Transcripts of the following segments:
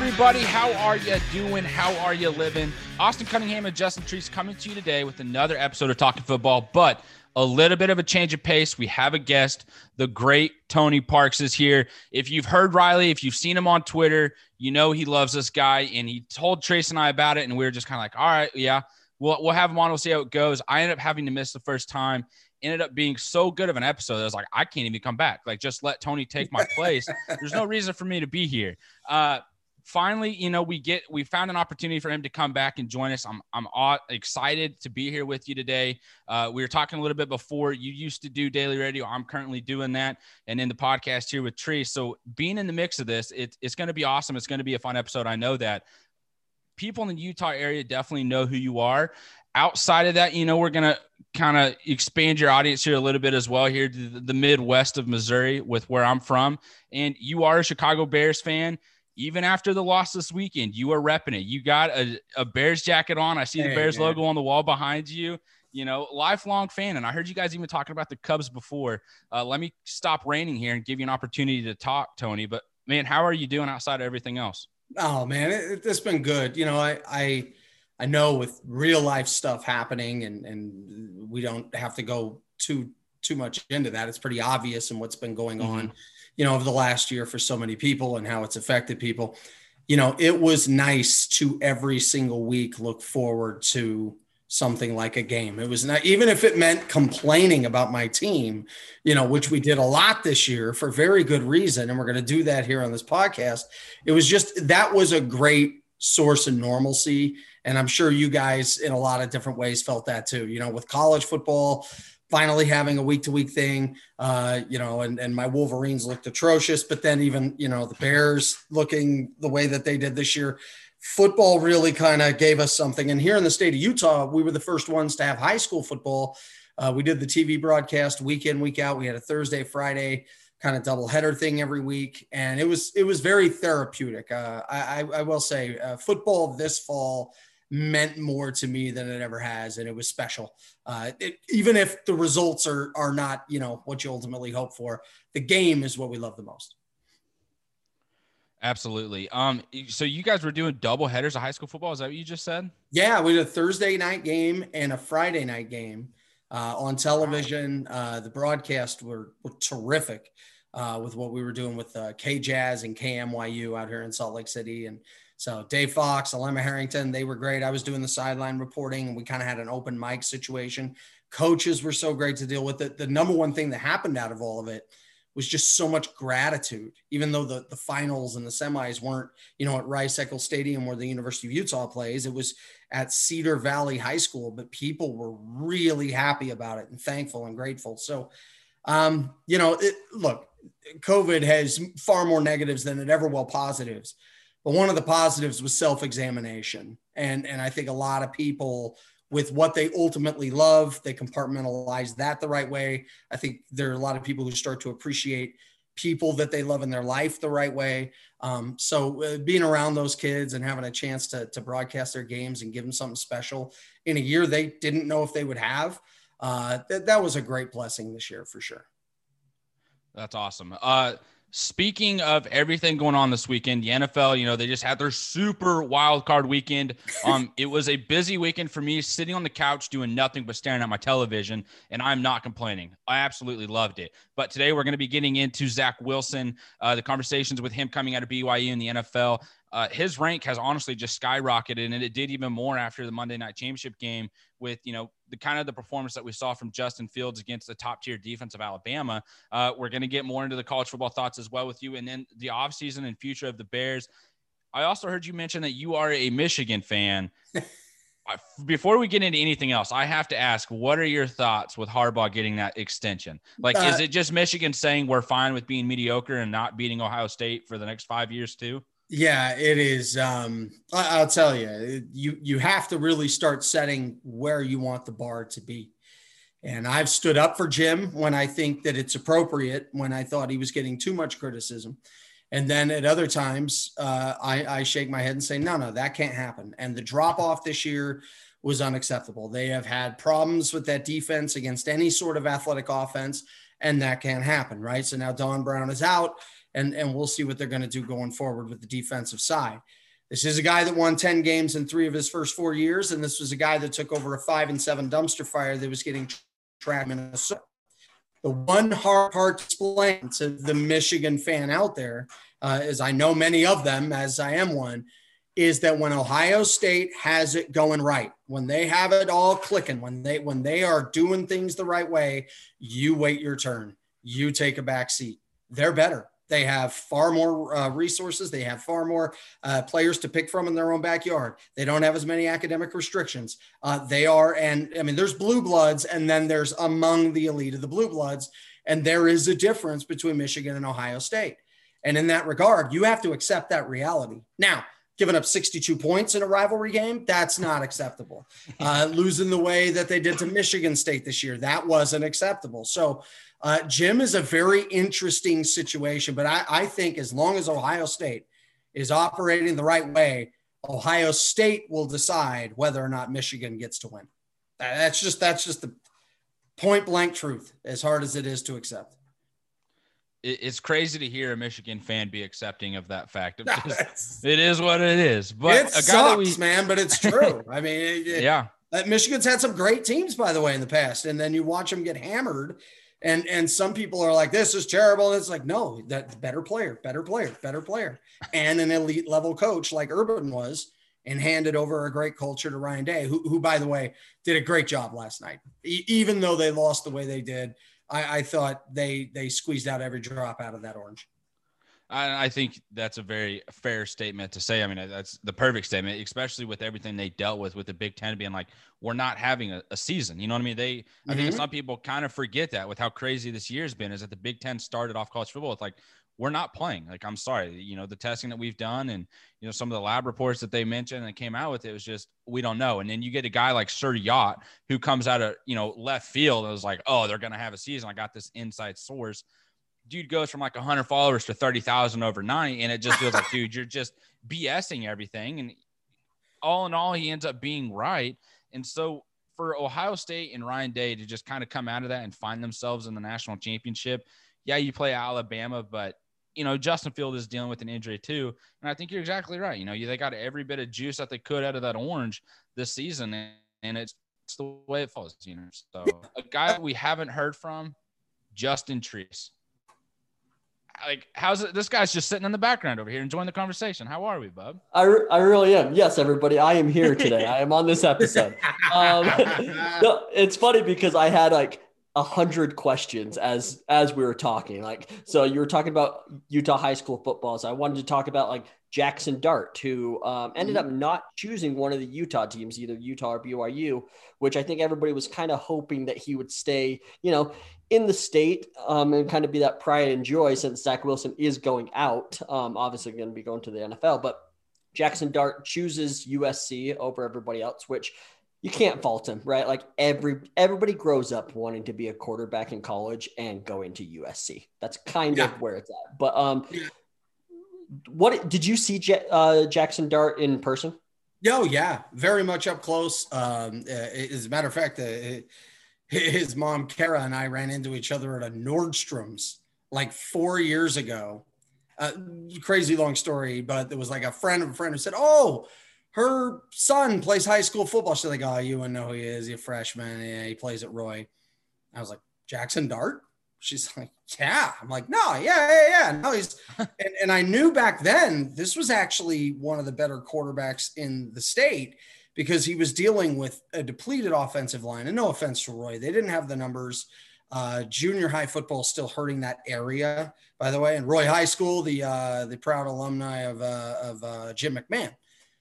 everybody. How are you doing? How are you living? Austin Cunningham and Justin Treese coming to you today with another episode of Talking Football, but a little bit of a change of pace. We have a guest. The great Tony Parks is here. If you've heard Riley, if you've seen him on Twitter, you know he loves this guy, and he told Trace and I about it, and we were just kind of like, all right, yeah, we'll, we'll have him on. We'll see how it goes. I ended up having to miss the first time. Ended up being so good of an episode. I was like, I can't even come back. Like, just let Tony take my place. There's no reason for me to be here. Uh, finally, you know, we get we found an opportunity for him to come back and join us. I'm I'm excited to be here with you today. Uh, we were talking a little bit before. You used to do daily radio. I'm currently doing that, and in the podcast here with Tree. So being in the mix of this, it, it's going to be awesome. It's going to be a fun episode. I know that. People in the Utah area definitely know who you are. Outside of that, you know, we're gonna kind of expand your audience here a little bit as well here to the Midwest of Missouri with where I'm from. And you are a Chicago Bears fan even after the loss this weekend, you are repping it. You got a, a Bears jacket on. I see the Bears logo on the wall behind you. You know, lifelong fan. And I heard you guys even talking about the Cubs before. Uh, let me stop raining here and give you an opportunity to talk, Tony. But man, how are you doing outside of everything else? Oh man, it, has been good. You know, I, I, I know with real life stuff happening and, and we don't have to go too, too much into that. It's pretty obvious and what's been going mm-hmm. on you know, over the last year for so many people and how it's affected people. You know, it was nice to every single week look forward to something like a game. It was not even if it meant complaining about my team, you know, which we did a lot this year for very good reason. And we're going to do that here on this podcast. It was just that was a great source of normalcy. And I'm sure you guys in a lot of different ways felt that too. You know, with college football, finally having a week to week thing, uh, you know, and, and my Wolverines looked atrocious, but then even, you know, the Bears looking the way that they did this year, football really kind of gave us something. And here in the state of Utah, we were the first ones to have high school football. Uh, we did the TV broadcast week in, week out. We had a Thursday, Friday kind of double header thing every week. And it was, it was very therapeutic. Uh, I, I, will say uh, football this fall meant more to me than it ever has, and it was special. Uh, it, even if the results are are not, you know, what you ultimately hope for, the game is what we love the most. Absolutely. Um, so you guys were doing double headers of high school football. Is that what you just said? Yeah, we did a Thursday night game and a Friday night game uh, on television. Uh, the broadcast were, were terrific uh, with what we were doing with uh, KJZZ and KMYU out here in Salt Lake City, and so Dave Fox, Alema Harrington, they were great. I was doing the sideline reporting and we kind of had an open mic situation. Coaches were so great to deal with it. The number one thing that happened out of all of it was just so much gratitude, even though the, the finals and the semis weren't, you know, at Rice Eccles Stadium where the University of Utah plays. It was at Cedar Valley High School, but people were really happy about it and thankful and grateful. So, um, you know, it, look, COVID has far more negatives than it ever will positives. But one of the positives was self examination. And, and I think a lot of people, with what they ultimately love, they compartmentalize that the right way. I think there are a lot of people who start to appreciate people that they love in their life the right way. Um, so uh, being around those kids and having a chance to, to broadcast their games and give them something special in a year they didn't know if they would have, uh, th- that was a great blessing this year for sure. That's awesome. Uh, Speaking of everything going on this weekend, the NFL, you know, they just had their super wild card weekend. Um, it was a busy weekend for me, sitting on the couch doing nothing but staring at my television, and I'm not complaining. I absolutely loved it. But today we're going to be getting into Zach Wilson, uh, the conversations with him coming out of BYU in the NFL. Uh, his rank has honestly just skyrocketed, and it did even more after the Monday Night Championship game with you know the kind of the performance that we saw from Justin Fields against the top tier defense of Alabama. Uh, we're going to get more into the college football thoughts as well with you, and then the offseason and future of the Bears. I also heard you mention that you are a Michigan fan. Before we get into anything else, I have to ask, what are your thoughts with Harbaugh getting that extension? Like, uh, is it just Michigan saying we're fine with being mediocre and not beating Ohio State for the next five years too? Yeah, it is. Um, I, will tell you, you you have to really start setting where you want the bar to be. And I've stood up for Jim when I think that it's appropriate, when I thought he was getting too much criticism. And then at other times, uh, I, I shake my head and say, no, no, that can't happen. And the drop off this year was unacceptable. They have had problems with that defense against any sort of athletic offense, and that can't happen, right? So now Don Brown is out and and we'll see what they're going to do going forward with the defensive side. This is a guy that won 10 games in three of his first four years, and this was a guy that took over a five and seven dumpster fire that was getting tracked in Minnesota. The one hard part to explain to the Michigan fan out there, uh, as I know many of them, as I am one, is that when Ohio State has it going right, when they have it all clicking, when they when they are doing things the right way, you wait your turn, you take a back seat. They're better. They have far more uh, resources. They have far more uh, players to pick from in their own backyard. They don't have as many academic restrictions. Uh, they are, and I mean, there's blue bloods, and then there's among the elite of the blue bloods. And there is a difference between Michigan and Ohio State. And in that regard, you have to accept that reality. Now, giving up 62 points in a rivalry game, that's not acceptable. Uh, losing the way that they did to Michigan State this year, that wasn't acceptable. So, uh, Jim is a very interesting situation, but I, I think as long as Ohio State is operating the right way, Ohio State will decide whether or not Michigan gets to win. That's just that's just the point blank truth, as hard as it is to accept. It's crazy to hear a Michigan fan be accepting of that fact. Just, it is what it is. But it sucks, we... man. But it's true. I mean, it, yeah. Michigan's had some great teams, by the way, in the past, and then you watch them get hammered and and some people are like this is terrible. And it's like no that better player better player better player. And an elite level coach like urban was and handed over a great culture to ryan day who, who by the way did a great job last night. E- even though they lost the way they did I, I thought they they squeezed out every drop out of that orange I, I think that's a very fair statement to say. I mean, that's the perfect statement, especially with everything they dealt with with the Big Ten being like, we're not having a, a season. You know what I mean? They, mm-hmm. I think some people kind of forget that with how crazy this year's been. Is that the Big Ten started off college football with like, we're not playing. Like, I'm sorry, you know, the testing that we've done and you know some of the lab reports that they mentioned and came out with it was just we don't know. And then you get a guy like Sir Yacht who comes out of you know left field and was like, oh, they're gonna have a season. I got this inside source dude goes from like 100 followers to 30,000 overnight. And it just feels like, dude, you're just BSing everything. And all in all, he ends up being right. And so for Ohio State and Ryan Day to just kind of come out of that and find themselves in the national championship, yeah, you play Alabama, but you know, Justin Fields is dealing with an injury too. And I think you're exactly right. You know, they got every bit of juice that they could out of that orange this season. And it's, the way it falls, you know. So a guy we haven't heard from, Justin Treese like how's it this guy's just sitting in the background over here enjoying the conversation. How are we bub? I, I really am. Yes everybody i am here today. I am on this episode. Um, no, it's funny because i had like a hundred questions as as we were talking. Like so you were talking about utah high school football. So i wanted to talk about like jaxson dart who um, ended up not choosing one of the utah teams either utah or byu which i think everybody was kind of hoping that he would stay you know in the state um, and kind of be that pride and joy since Zach Wilson is going out. Um, obviously, going to be going to the NFL, but Jaxson Dart chooses USC over everybody else, which you can't fault him, right? Like every everybody grows up wanting to be a quarterback in college and go into USC. That's kind yeah. of where it's at. But um, what did you see J- uh, Jaxson Dart in person? Oh yeah, very much up close. Um, uh, as a matter of fact, uh, it, his mom Kara and I ran into each other at a Nordstrom's like four years ago. Uh, crazy long story, but there was like a friend of a friend who said, "Oh, her son plays high school football." She's like, "Oh, you wouldn't know who he is. He's a freshman. Yeah, he plays at Roy." I was like, "Jaxson Dart." She's like, "Yeah." I'm like, "No, yeah, yeah, yeah." No, he's and, and I knew back then this was actually one of the better quarterbacks in the state because he was dealing with a depleted offensive line. And no offense to Roy, they didn't have the numbers. Uh, junior high football is still hurting that area, by the way. And Roy High School, the uh, the proud alumni of uh, of uh, Jim McMahon.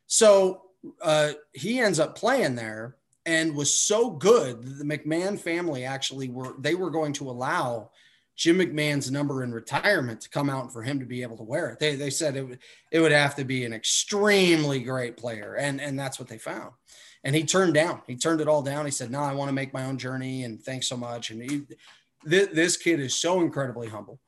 So uh, he ends up playing there and was so good. That the McMahon family actually were they were going to allow Jim McMahon's number in retirement to come out for him to be able to wear it. They, they said it would, it would have to be an extremely great player. And, and that's what they found. And he turned down, he turned it all down. He said, no, I want to make my own journey. And thanks so much. And he, th- this kid is so incredibly humble.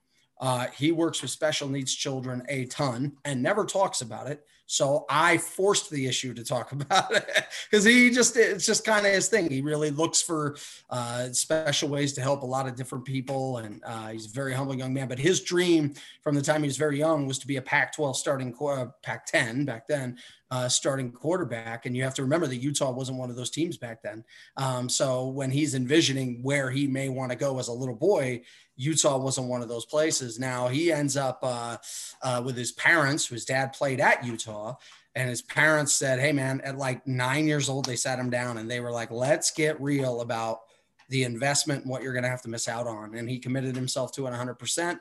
Uh, he works with special needs children a ton and never talks about it. So I forced the issue to talk about it because he just, it's just kind of his thing. He really looks for uh, special ways to help a lot of different people. And uh, he's a very humble young man. But his dream from the time he was very young was to be a Pac 12 starting, uh, Pac 10 back then, uh, starting quarterback. And you have to remember that Utah wasn't one of those teams back then. Um, so when he's envisioning where he may want to go as a little boy, Utah wasn't one of those places. Now he ends up uh, uh, with his parents, whose dad played at Utah. And his parents said, Hey, man, at like nine years old, they sat him down and they were like, Let's get real about the investment and what you're going to have to miss out on. And he committed himself to it 100%.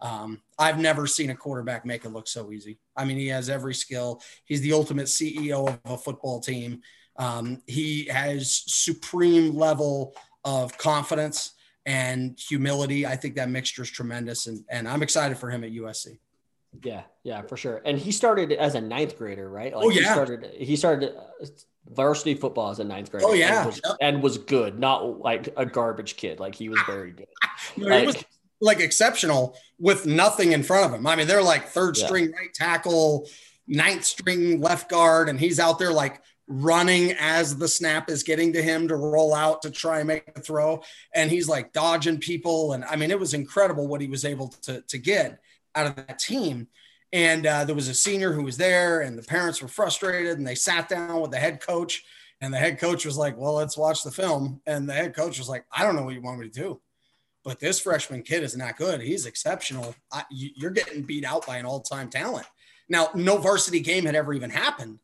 Um, I've never seen a quarterback make it look so easy. I mean, he has every skill. He's the ultimate CEO of a football team. Um, he has supreme level of confidence and humility. I think that mixture is tremendous, and and I'm excited for him at USC. Yeah, yeah, for sure. And he started as a ninth grader, right? Like oh yeah. He started. He started uh, varsity football as a ninth grader. Oh yeah, and was, yep. and was good, not like a garbage kid. Like he was very good. no, like, he was like exceptional with nothing in front of him. I mean, they're like third string yeah. right tackle, ninth string left guard, and he's out there like running as the snap is getting to him to roll out to try and make a throw. And he's like dodging people. And I mean, it was incredible what he was able to, to get out of that team. And uh, there was a senior who was there, and the parents were frustrated, and they sat down with the head coach. And the head coach was like, Well, let's watch the film. And the head coach was like, I don't know what you want me to do, but this freshman kid is not good. He's exceptional. I, you're getting beat out by an all time talent. Now, no varsity game had ever even happened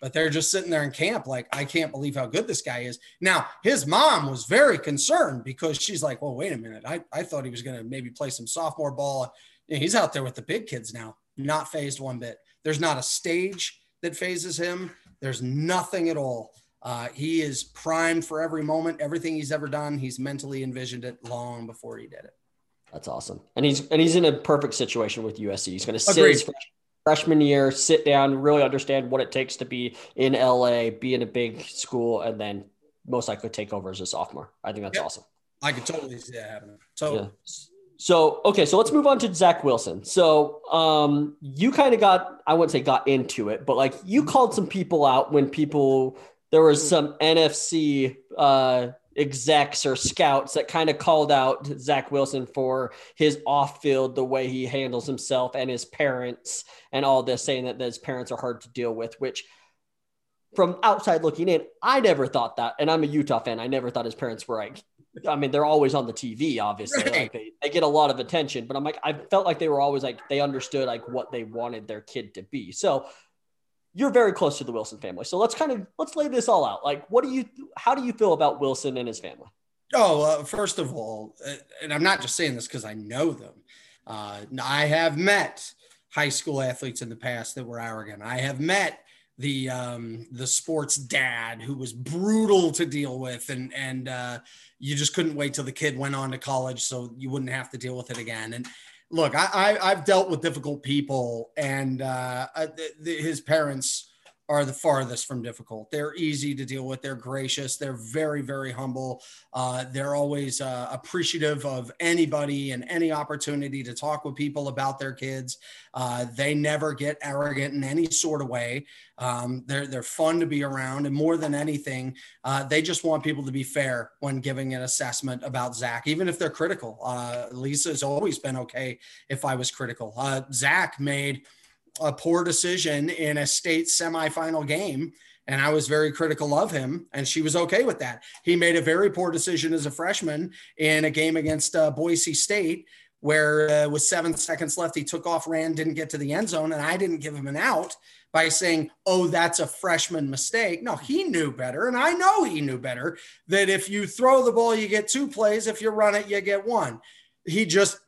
but they're just sitting there in camp like i can't believe how good this guy is. Now his mom was very concerned because she's like well wait a minute. I, I thought he was going to maybe play some sophomore ball and he's out there with the big kids now not phased one bit. There's not a stage that phases him. There's nothing at all. Uh, he is primed for every moment. Everything he's ever done he's mentally envisioned it long before he did it. That's awesome. And he's and he's in a perfect situation with usc he's going to sit his freshman year, sit down, really understand what it takes to be in LA, be in a big school, and then most likely take over as a sophomore. I think that's yep. awesome. I could totally see that happening. So, yeah. so okay, so let's move on to Zach Wilson. So, um, you kind of got, I wouldn't say got into it, but like you called some people out when people there was some NFC uh execs or scouts that kind of called out Zach Wilson for his off field, the way he handles himself and his parents and all this, saying that his parents are hard to deal with, which from outside looking in, I never thought that. And I'm a Utah fan. I never thought his parents were like, I mean, they're always on the TV, obviously. Right. Like they, they get a lot of attention, but I'm like, I felt like they were always like, they understood like what they wanted their kid to be. So you're very close to the Wilson family. So let's kind of let's lay this all out. Like, what do you how do you feel about Wilson and his family? Oh, uh, first of all, uh, and I'm not just saying this because I know them. Uh, I have met high school athletes in the past that were arrogant. I have met the um, the sports dad who was brutal to deal with, and and uh, you just couldn't wait till the kid went on to college so you wouldn't have to deal with it again. And look, I, I have dealt with difficult people, and uh, the, the, his parents are the farthest from difficult. They're easy to deal with. They're gracious. They're very, very humble. Uh, they're always uh, appreciative of anybody and any opportunity to talk with people about their kids. Uh, they never get arrogant in any sort of way. Um, they're they're fun to be around, and more than anything, uh, they just want people to be fair when giving an assessment about Zach, even if they're critical. Uh, Lisa's always been okay if I was critical. Uh, Zach made a poor decision in a state semifinal game and I was very critical of him, and she was okay with that. He made a very poor decision as a freshman in a game against uh, Boise State, where uh, with seven seconds left, he took off, ran, didn't get to the end zone, and I didn't give him an out by saying, "Oh, that's a freshman mistake." No, he knew better, and I know he knew better that if you throw the ball, you get two plays. If you run it, you get one. He just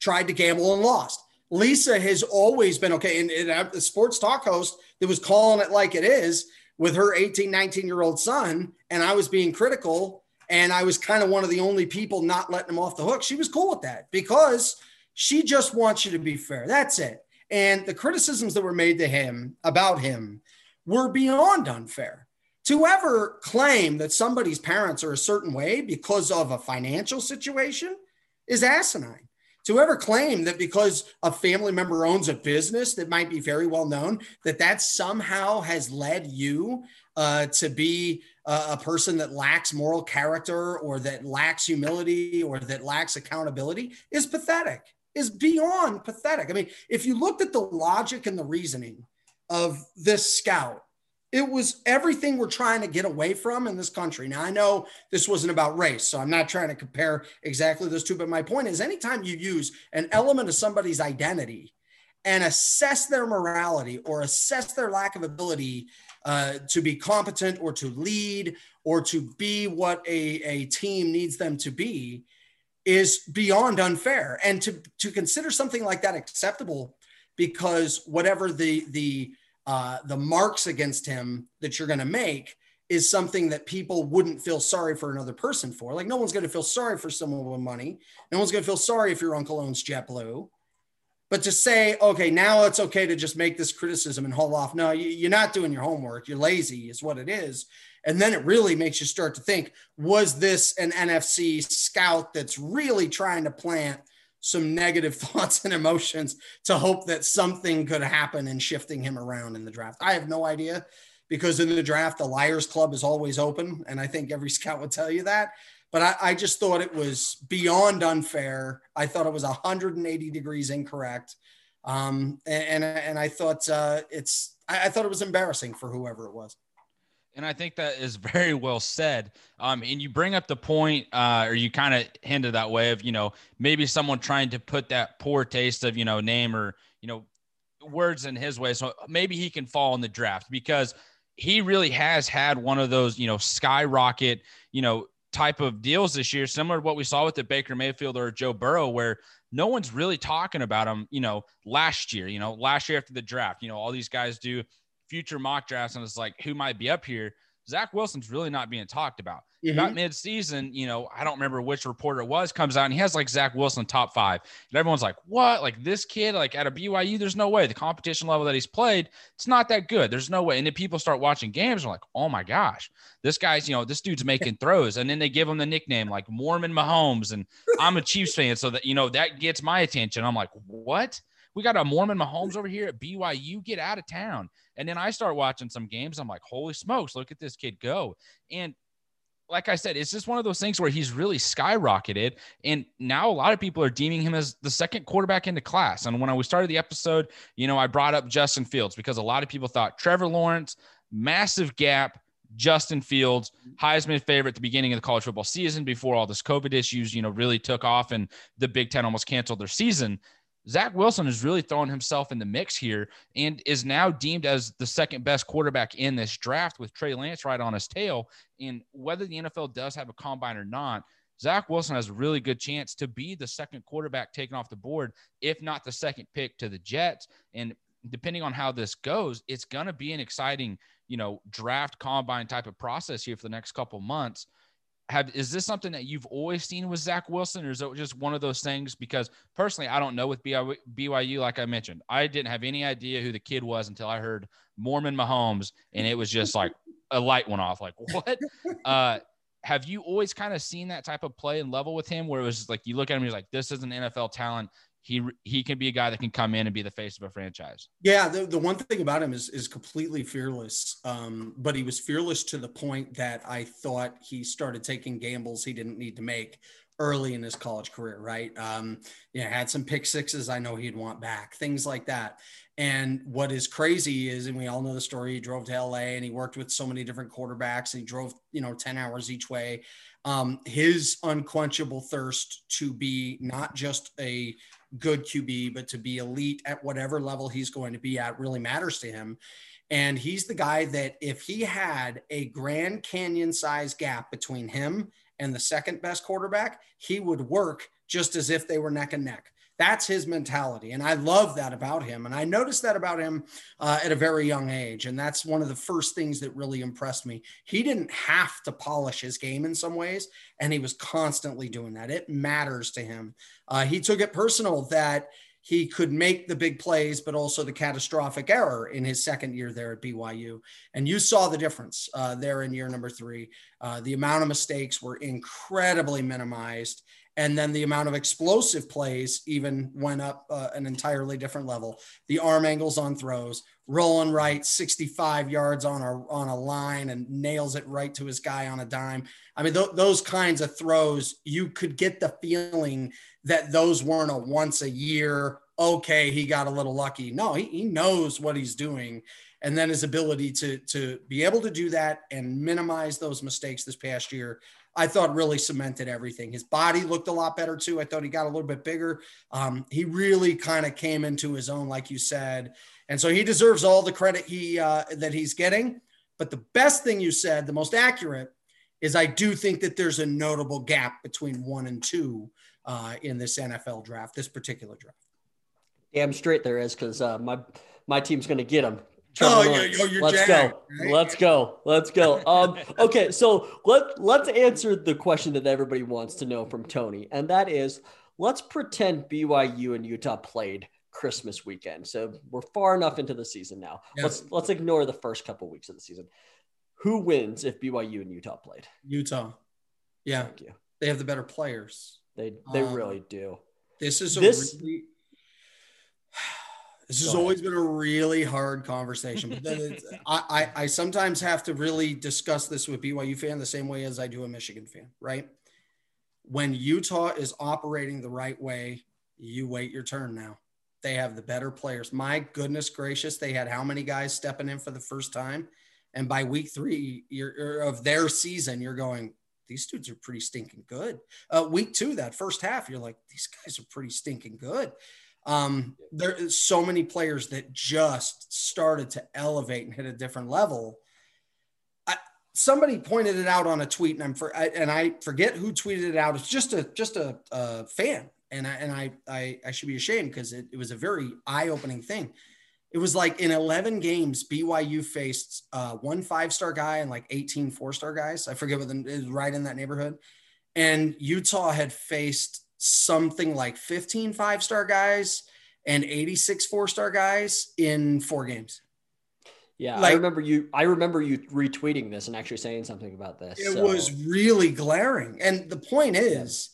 tried to gamble and lost. Lisa has always been okay. And, and the sports talk host that was calling it like it is with her 18, 19 year old son. And I was being critical. And I was kind of one of the only people not letting him off the hook. She was cool with that because she just wants you to be fair. That's it. And the criticisms that were made to him about him were beyond unfair. To ever claim that somebody's parents are a certain way because of a financial situation is asinine to ever claim that because a family member owns a business that might be very well known, that that somehow has led you uh, to be a person that lacks moral character or that lacks humility or that lacks accountability is pathetic, is beyond pathetic. I mean, if you looked at the logic and the reasoning of this scout, it was everything we're trying to get away from in this country. Now, I know this wasn't about race, so I'm not trying to compare exactly those two, but my point is anytime you use an element of somebody's identity and assess their morality or assess their lack of ability uh, to be competent or to lead or to be what a, a team needs them to be is beyond unfair. And to, to consider something like that acceptable because whatever the, the, uh, the marks against him that you're going to make is something that people wouldn't feel sorry for another person for. Like no one's going to feel sorry for someone with money. No one's going to feel sorry if your uncle owns JetBlue. But to say, okay, now it's okay to just make this criticism and hold off. No, you're not doing your homework. You're lazy, is what it is. And then it really makes you start to think, was this an NFC scout that's really trying to plant – some negative thoughts and emotions to hope that something could happen in shifting him around in the draft. I have no idea because in the draft, the Liars Club is always open. And I think every scout would tell you that. But I, I just thought it was beyond unfair. I thought it was 180 degrees incorrect. Um, and, and, and I thought uh, it's, I, I thought it was embarrassing for whoever it was. And I think that is very well said. Um, and you bring up the point, uh, or you kind of hinted that way of, you know, maybe someone trying to put that poor taste of, you know, name or, you know, words in his way. So maybe he can fall in the draft because he really has had one of those, you know, skyrocket, you know, type of deals this year, similar to what we saw with the Baker Mayfield or Joe Burrow, where no one's really talking about him, you know, last year, you know, last year after the draft, you know, all these guys do future mock drafts and it's like who might be up here. Zach Wilson's really not being talked about. Mm-hmm. About mid-season, you know, I don't remember which reporter it was, comes out and he has like Zach Wilson top five. And everyone's like, what? Like this kid, like at a BYU, there's no way. The competition level that he's played, it's not that good. There's no way. And then people start watching games and like, oh my gosh, this guy's, you know, this dude's making throws. And then they give him the nickname like Mormon Mahomes. And I'm a Chiefs fan. So that, you know, that gets my attention. I'm like, what? We got a Mormon Mahomes over here at BYU. Get out of town. And then I start watching some games. I'm like, holy smokes, look at this kid go. And like I said, it's just one of those things where he's really skyrocketed. And now a lot of people are deeming him as the second quarterback in the class. And when I started the episode, you know, I brought up Justin Fields because a lot of people thought Trevor Lawrence, massive gap. Justin Fields, Heisman favorite at the beginning of the college football season before all this COVID issues, you know, really took off and the Big Ten almost canceled their season. Zach Wilson is really throwing himself in the mix here and is now deemed as the second best quarterback in this draft with Trey Lance right on his tail. And whether the NFL does have a combine or not, Zach Wilson has a really good chance to be the second quarterback taken off the board, if not the second pick to the Jets. And depending on how this goes, it's going to be an exciting, you know, draft combine type of process here for the next couple months have is this something that you've always seen with Zach Wilson, or is it just one of those things? Because personally, I don't know with BYU. Like I mentioned, I didn't have any idea who the kid was until I heard Mormon Mahomes, and it was just like a light went off. Like what? uh, have you always kind of seen that type of play and level with him, where it was like you look at him, you're like, this is an NFL talent he he can be a guy that can come in and be the face of a franchise. Yeah, the, the one thing about him is is completely fearless. Um, but he was fearless to the point that I thought he started taking gambles he didn't need to make early in his college career, right? Um, yeah, had some pick sixes I know he'd want back, things like that. And what is crazy is, and we all know the story, he drove to LA and he worked with so many different quarterbacks and he drove, you know, 10 hours each way. Um, his unquenchable thirst to be not just a good QB, but to be elite at whatever level he's going to be at really matters to him. And he's the guy that if he had a Grand Canyon size gap between him and the second best quarterback, he would work just as if they were neck and neck. That's his mentality. And I love that about him. And I noticed that about him uh, at a very young age. And that's one of the first things that really impressed me. He didn't have to polish his game in some ways, and he was constantly doing that. It matters to him. Uh, he took it personal that he could make the big plays, but also the catastrophic error in his second year there at BYU. And you saw the difference uh, there in year number three. Uh, the amount of mistakes were incredibly minimized And then the amount of explosive plays even went up uh, an entirely different level. The arm angles on throws, rolling right 65 yards on a on a line and nails it right to his guy on a dime. I mean, th- those kinds of throws, you could get the feeling that those weren't a once a year. Okay, he got a little lucky. No, he, he knows what he's doing, and then his ability to to be able to do that and minimize those mistakes this past year I thought really cemented everything. His body looked a lot better too. I thought he got a little bit bigger. Um, he really kind of came into his own, like you said, and so he deserves all the credit he uh, that he's getting. But the best thing you said, the most accurate, is I do think that there's a notable gap between one and two uh, in this NFL draft, this particular draft. Damn straight there is, because uh, my my team's going to get him. Oh, yeah, you're let's Jack, go. Right? Let's go. Let's go. Um, okay, so let let's answer the question that everybody wants to know from Tony, and that is, let's pretend BYU and Utah played Christmas weekend. So we're far enough into the season now. Yeah. Let's let's ignore the first couple weeks of the season. Who wins if BYU and Utah played? Utah. Yeah. Thank you. They have the better players. They they um, really do. This is a this, really this has always been a really hard conversation. But then I, I, I sometimes have to really discuss this with BYU fan the same way as I do a Michigan fan, right? When Utah is operating the right way, you wait your turn now. They have the better players. My goodness gracious, they had how many guys stepping in for the first time? And by week three you're, of their season, you're going, these dudes are pretty stinking good. Uh, week two, that first half, you're like, these guys are pretty stinking good. Um, there's so many players that just started to elevate and hit a different level. I, somebody pointed it out on a tweet, and I'm for, I, and I forget who tweeted it out. It's just a just a, a fan, and I and I I, I should be ashamed because it, it was a very eye opening thing. It was like in 11 games, BYU faced uh, one five star guy and like 18 four star guys. I forget what the, right in that neighborhood. And Utah had faced something like 15 five star guys and 86 four star guys in four games. Yeah, like, I remember you. I remember you retweeting this and actually saying something about this. It so. was really glaring, and the point is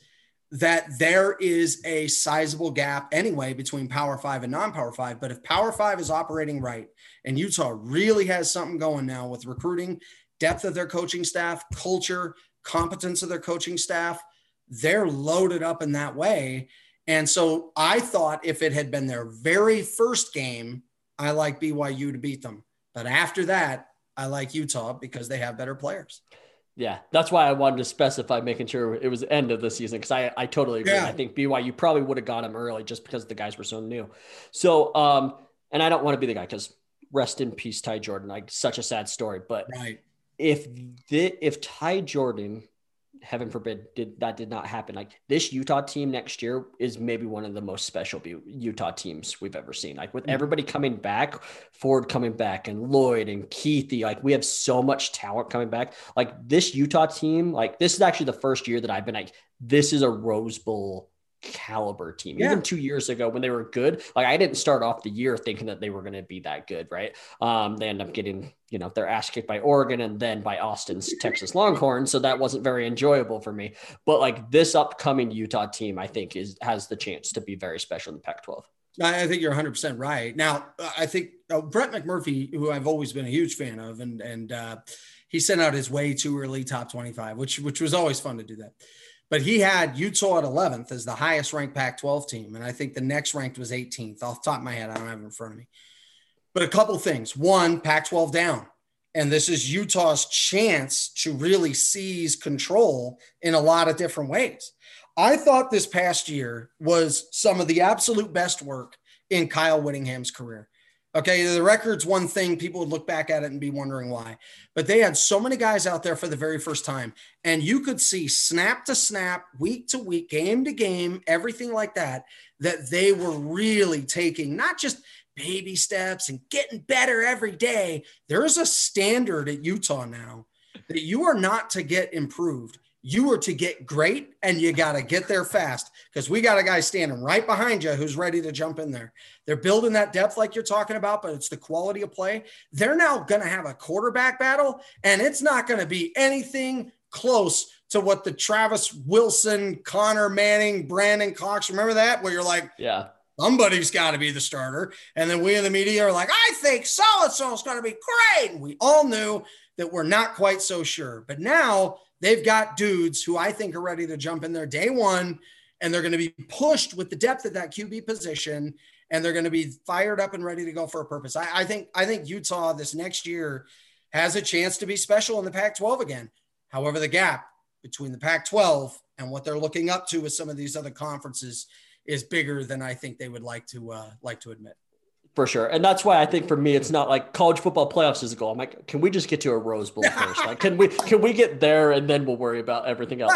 yeah. that there is a sizable gap anyway between Power Five and non-Power Five. But if Power Five is operating right, and Utah really has something going now with recruiting, depth of their coaching staff, culture, competence of their coaching staff, they're loaded up in that way. And so I thought if it had been their very first game, I like BYU to beat them. But after that, I like Utah because they have better players. Yeah, that's why I wanted to specify making sure it was the end of the season because I, I totally agree. Yeah. I think BYU probably would have got him early just because the guys were so new. So, um, and I don't want to be the guy because rest in peace, Ty Jordan. Like such a sad story. But right. if the if Ty Jordan heaven forbid did that did not happen. Like this utah team next year is maybe one of the most special utah teams we've ever seen. Like with mm-hmm. everybody coming back ford coming back and lloyd and keithy like we have so much talent coming back. Like this utah team like this is actually the first year that i've been like this is a rose bowl caliber team. Yeah. Even two years ago when they were good, like I didn't start off the year thinking that they were going to be that good, right? Um, they end up getting, you know, their ass kicked by Oregon and then by Austin's Texas Longhorns. So that wasn't very enjoyable for me. But like this upcoming Utah team, I think is has the chance to be very special in the Pac-12. I think you're 100% right. Now, I think uh, Brett McMurphy, who I've always been a huge fan of, and and uh, he sent out his way too early top 25, which which was always fun to do that. But he had Utah at 11th as the highest ranked Pac 12 team. And I think the next ranked was 18th. Off the top of my head, I don't have it in front of me. But a couple things. One, Pac 12 down. And this is Utah's chance to really seize control in a lot of different ways. I thought this past year was some of the absolute best work in Kyle Whittingham's career. Okay, the record's one thing. People would look back at it and be wondering why. But they had so many guys out there for the very first time. And you could see snap to snap, week to week, game to game, everything like that, that they were really taking not just baby steps and getting better every day. There's a standard at Utah now that you are not to get improved you are to get great and you got to get there fast because we got a guy standing right behind you who's ready to jump in there. They're building that depth like you're talking about, but it's the quality of play. They're now going to have a quarterback battle and it's not going to be anything close to what the Travis Wilson, Conner Manning, Brandon Cox. Remember that? Where you're like, yeah, somebody's got to be the starter. And then we in the media are like, I think so and so is going to be great. And we all knew that we're not quite so sure. But now they've got dudes who I think are ready to jump in there day one, and they're going to be pushed with the depth of that QB position, and they're going to be fired up and ready to go for a purpose. I, I think I think Utah this next year has a chance to be special in the Pac-12 again. However, the gap between the Pac-12 and what they're looking up to with some of these other conferences is bigger than I think they would like to uh, like to admit. For sure, and that's why I think for me, it's not like college football playoffs is a goal. I'm like, can we just get to a Rose Bowl first? Like, can we can we get there and then we'll worry about everything else?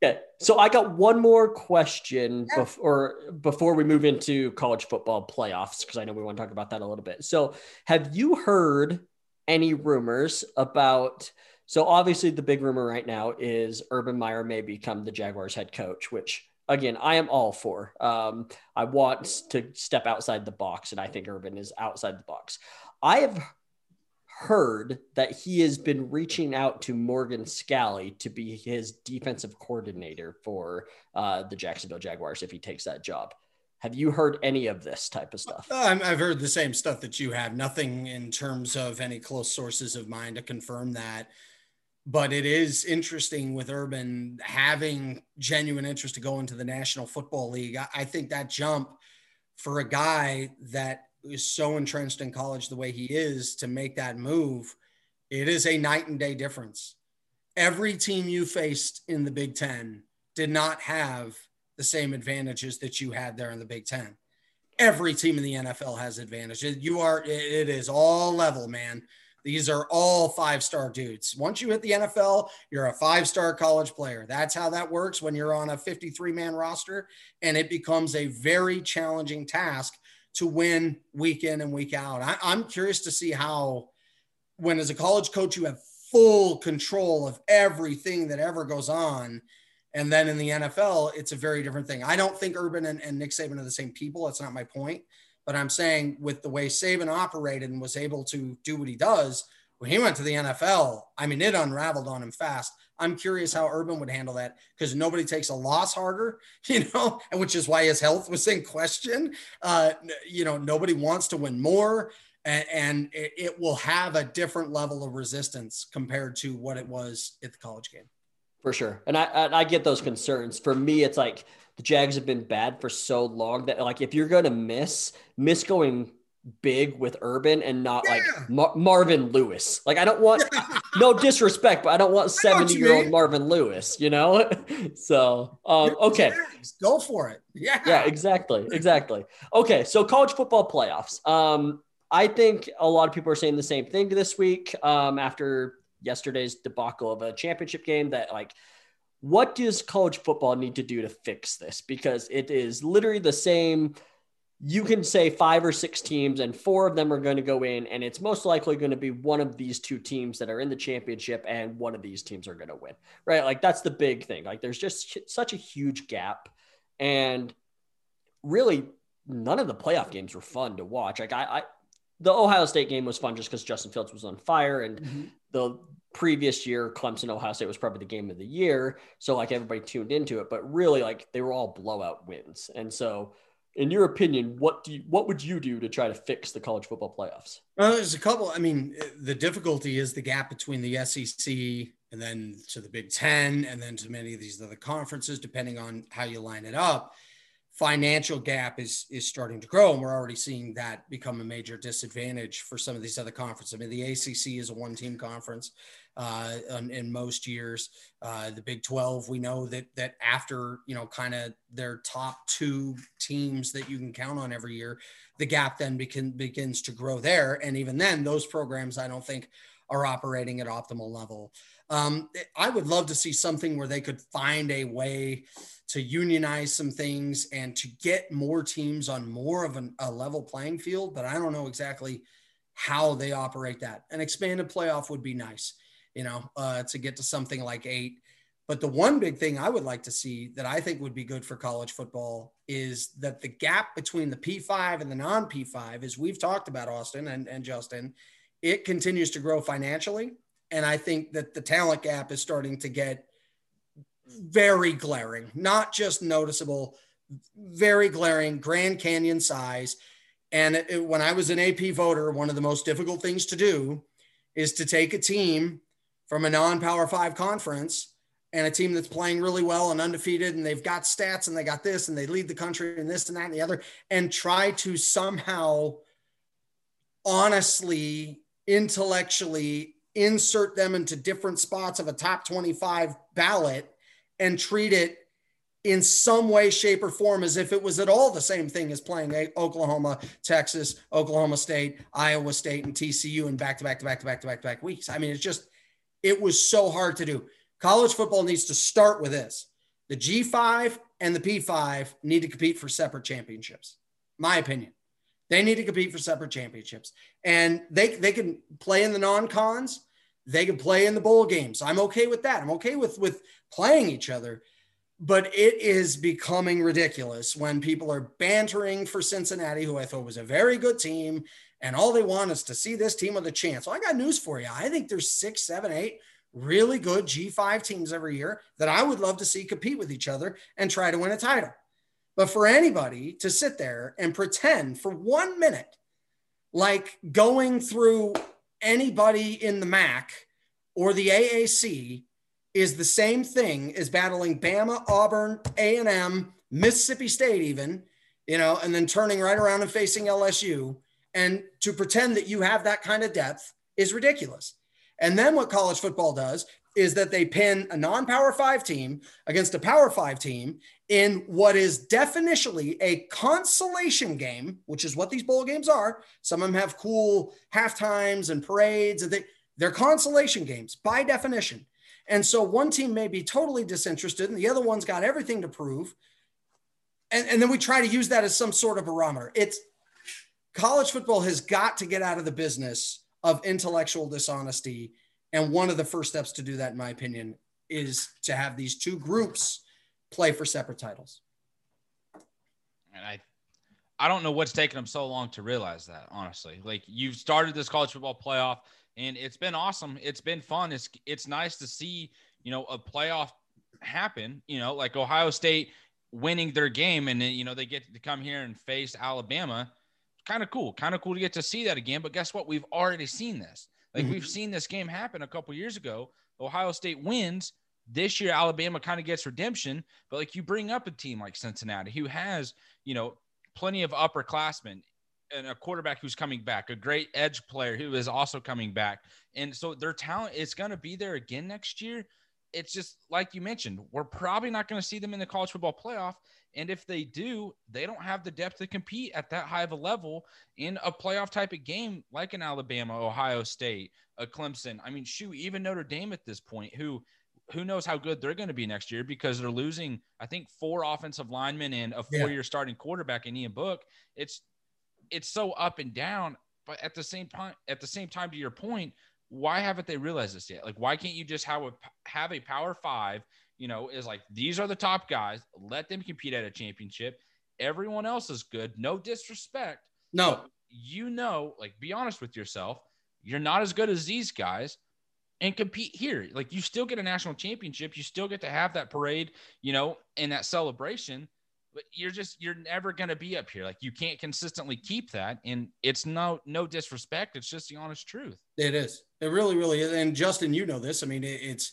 Okay, so I got one more question yeah. before before we move into college football playoffs because I know we want to talk about that a little bit. So, have you heard any rumors about? So obviously, the big rumor right now is Urban Meyer may become the Jaguars head coach, which again, I am all for. Um, I want to step outside the box, and I think Urban is outside the box. I have heard that he has been reaching out to Morgan Scalley to be his defensive coordinator for uh, the Jacksonville Jaguars if he takes that job. Have you heard any of this type of stuff? Uh, I've heard the same stuff that you have. Nothing in terms of any close sources of mine to confirm that but it is interesting with Urban having genuine interest to go into the National Football League. I, I, think that jump for a guy that is so entrenched in college the way he is to make that move, it is a night and day difference. Every team you faced in the Big Ten did not have the same advantages that you had there in the Big Ten. Every team in the NFL has advantages. You are, it is all level, man. These are all five star dudes. Once you hit the NFL, you're a five star college player. That's how that works when you're on a 53 man roster. And it becomes a very challenging task to win week in and week out. I, am curious to see how, when as a college coach, you have full control of everything that ever goes on. And then in the NFL, it's a very different thing. I don't think Urban and, and Nick Saban are the same people. That's not my point. But I'm saying with the way Saban operated and was able to do what he does, when he went to the NFL, I mean, it unraveled on him fast. I'm curious how Urban would handle that because nobody takes a loss harder, you know, and which is why his health was in question. Uh, you know, nobody wants to win more, and, and it, it will have a different level of resistance compared to what it was at the college game. For sure, and I and I get those concerns. For me, it's like the Jags have been bad for so long that like if you're gonna miss, miss going big with Urban and not yeah. like Mar- Marvin Lewis. Like I don't want no disrespect, but I don't want 70 year old Marvin Lewis, you know? so um okay. Go for it. Yeah. Yeah, exactly. Exactly. Okay, so college football playoffs. Um I think a lot of people are saying the same thing this week um after yesterday's debacle of a championship game that like what does college football need to do to fix this? Because it is literally the same. You can say five or six teams, and four of them are going to go in, and it's most likely going to be one of these two teams that are in the championship, and one of these teams are going to win, right? Like that's the big thing. Like there's just such a huge gap, and really none of the playoff games were fun to watch. Like I, I the Ohio State game was fun just because Justin Fields was on fire, and mm-hmm. the previous year clemson ohio state was probably the game of the year. So like everybody tuned into it but really like they were all blowout wins. And so in your opinion what do you, what would you do to try to fix the college football playoffs? Well there's a couple. I mean the difficulty is the gap between the sec and then to the big 10 and then to many of these other conferences depending on how you line it up financial gap is is starting to grow and we're already seeing that become a major disadvantage for some of these other conferences. I mean the ACC is a one team conference uh, in, in, most years. Uh, the Big 12 we know that that after, you know, kind of their top two teams that you can count on every year, the gap then begin, begins to grow there and even then those programs I don't think are operating at optimal level. Um, I would love to see something where they could find a way to unionize some things and to get more teams on more of an, a level playing field, but I don't know exactly how they operate that. An expanded playoff would be nice, you know, uh, to get to something like eight. But the one big thing I would like to see that I think would be good for college football is that the gap between the P5 and the non P5, as we've talked about, Austin and, and Justin, it continues to grow financially And I think that the talent gap is starting to get very glaring, not just noticeable, very glaring, Grand Canyon size. And it, when I was an AP voter, one of the most difficult things to do is to take a team from a non Power Five conference and a team that's playing really well and undefeated, and they've got stats and they got this and they lead the country and this and that and the other, and try to somehow honestly, intellectually insert them into different spots of a top 25 ballot and treat it in some way, shape, or form as if it was at all the same thing as playing Oklahoma, Texas, Oklahoma State, Iowa State, and TCU in back to back to back to back to back to back weeks. I mean, it's just, it was so hard to do. College football needs to start with this the G5 and the P5 need to compete for separate championships, my opinion. They need to compete for separate championships. And they, they can play in the non cons, they can play in the bowl games. I'm okay with that. I'm okay with, with playing each other. But it is becoming ridiculous when people are bantering for Cincinnati, who I thought was a very good team, and all they want is to see this team with a chance. Well, I got news for you. I think there's six, seven, eight really good G5 teams every year that I would love to see compete with each other and try to win a title. But for anybody to sit there and pretend for one minute like going through anybody in the MAC or the AAC is the same thing as battling Bama, Auburn, A&M, Mississippi State even, you know, and then turning right around and facing LSU and to pretend that you have that kind of depth is ridiculous. And then what college football does is that they pin a non power five team against a power five team in what is definitionally a consolation game, which is what these bowl games are. Some of them have cool half times and parades, and they, they're consolation games by definition. And so one team may be totally disinterested, and the other one's got everything to prove. And, and then we try to use that as some sort of barometer. It's college football has got to get out of the business of intellectual dishonesty and one of the first steps to do that, in my opinion, is to have these two groups play for separate titles. And I, I don't know what's taken them so long to realize that. Honestly, like you've started this college football playoff, and it's been awesome. It's been fun. It's it's nice to see you know a playoff happen. You know, like Ohio State winning their game, and then you know they get to come here and face Alabama. Kind of cool. Kind of cool to get to see that again. But guess what? We've already seen this. Like mm-hmm. we've seen this game happen a couple years ago. Ohio State wins. This year, Alabama kind of gets redemption. But like you bring up a team like Cincinnati, who has, you know, plenty of upperclassmen and a quarterback who's coming back, a great edge player who is also coming back. And so their talent is going to be there again next year. It's just like you mentioned, we're probably not going to see them in the college football playoff. And if they do, they don't have the depth to compete at that high of a level in a playoff type of game like an Alabama, Ohio State, a Clemson. I mean, shoot, even Notre Dame at this point, who who knows how good they're going to be next year because they're losing, I think, four offensive linemen and a four-year yeah. starting quarterback in Ian Book. It's it's so up and down, but at the same time, at the same time, to your point, why haven't they realized this yet? Like, why can't you just have a have a Power Five you know, is like these are the top guys. Let them compete at a championship. Everyone else is good. No disrespect. No. You know, like be honest with yourself. You're not as good as these guys and compete here. Like you still get a national championship. You still get to have that parade, you know, and that celebration. But you're just you're never gonna be up here. Like you can't consistently keep that. And it's no no disrespect. It's just the honest truth. It is. It really, really is. And Justin, you know this. I mean, it's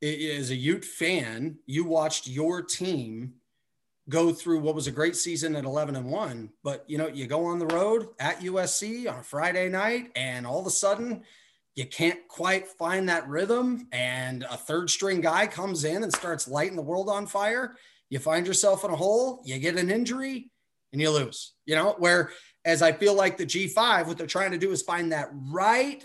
it, as a Ute fan, you watched your team go through what was a great season at 11 and 1 but you know you go on the road at USC on a Friday night and all of a sudden you can't quite find that rhythm and a third string guy comes in and starts lighting the world on fire you find yourself in a hole you get an injury and you lose you know where as I feel like the G5 what they're trying to do is find that right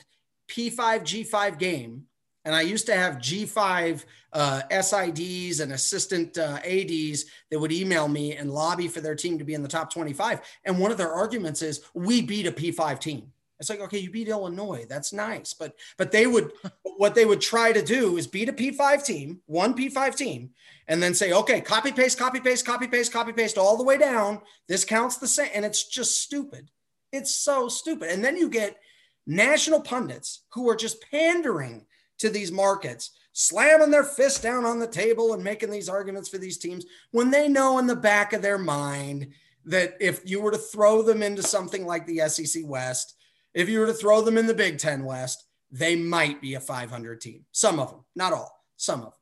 P5 G5 game and I used to have G5 uh, SIDs and assistant uh, ADs that would email me and lobby for their team to be in the top 25. And one of their arguments is, we beat a P5 team. It's like, okay, you beat Illinois. That's nice. But but they would what they would try to do is beat a P5 team, one P5 team, and then say, okay, copy paste, copy paste, copy paste, copy paste all the way down. This counts the same. And it's just stupid. It's so stupid. And then you get national pundits who are just pandering to these markets, slamming their fist down on the table and making these arguments for these teams when they know in the back of their mind that if you were to throw them into something like the SEC West, if you were to throw them in the Big Ten West, they might be a 500 team. Some of them, not all, some of them.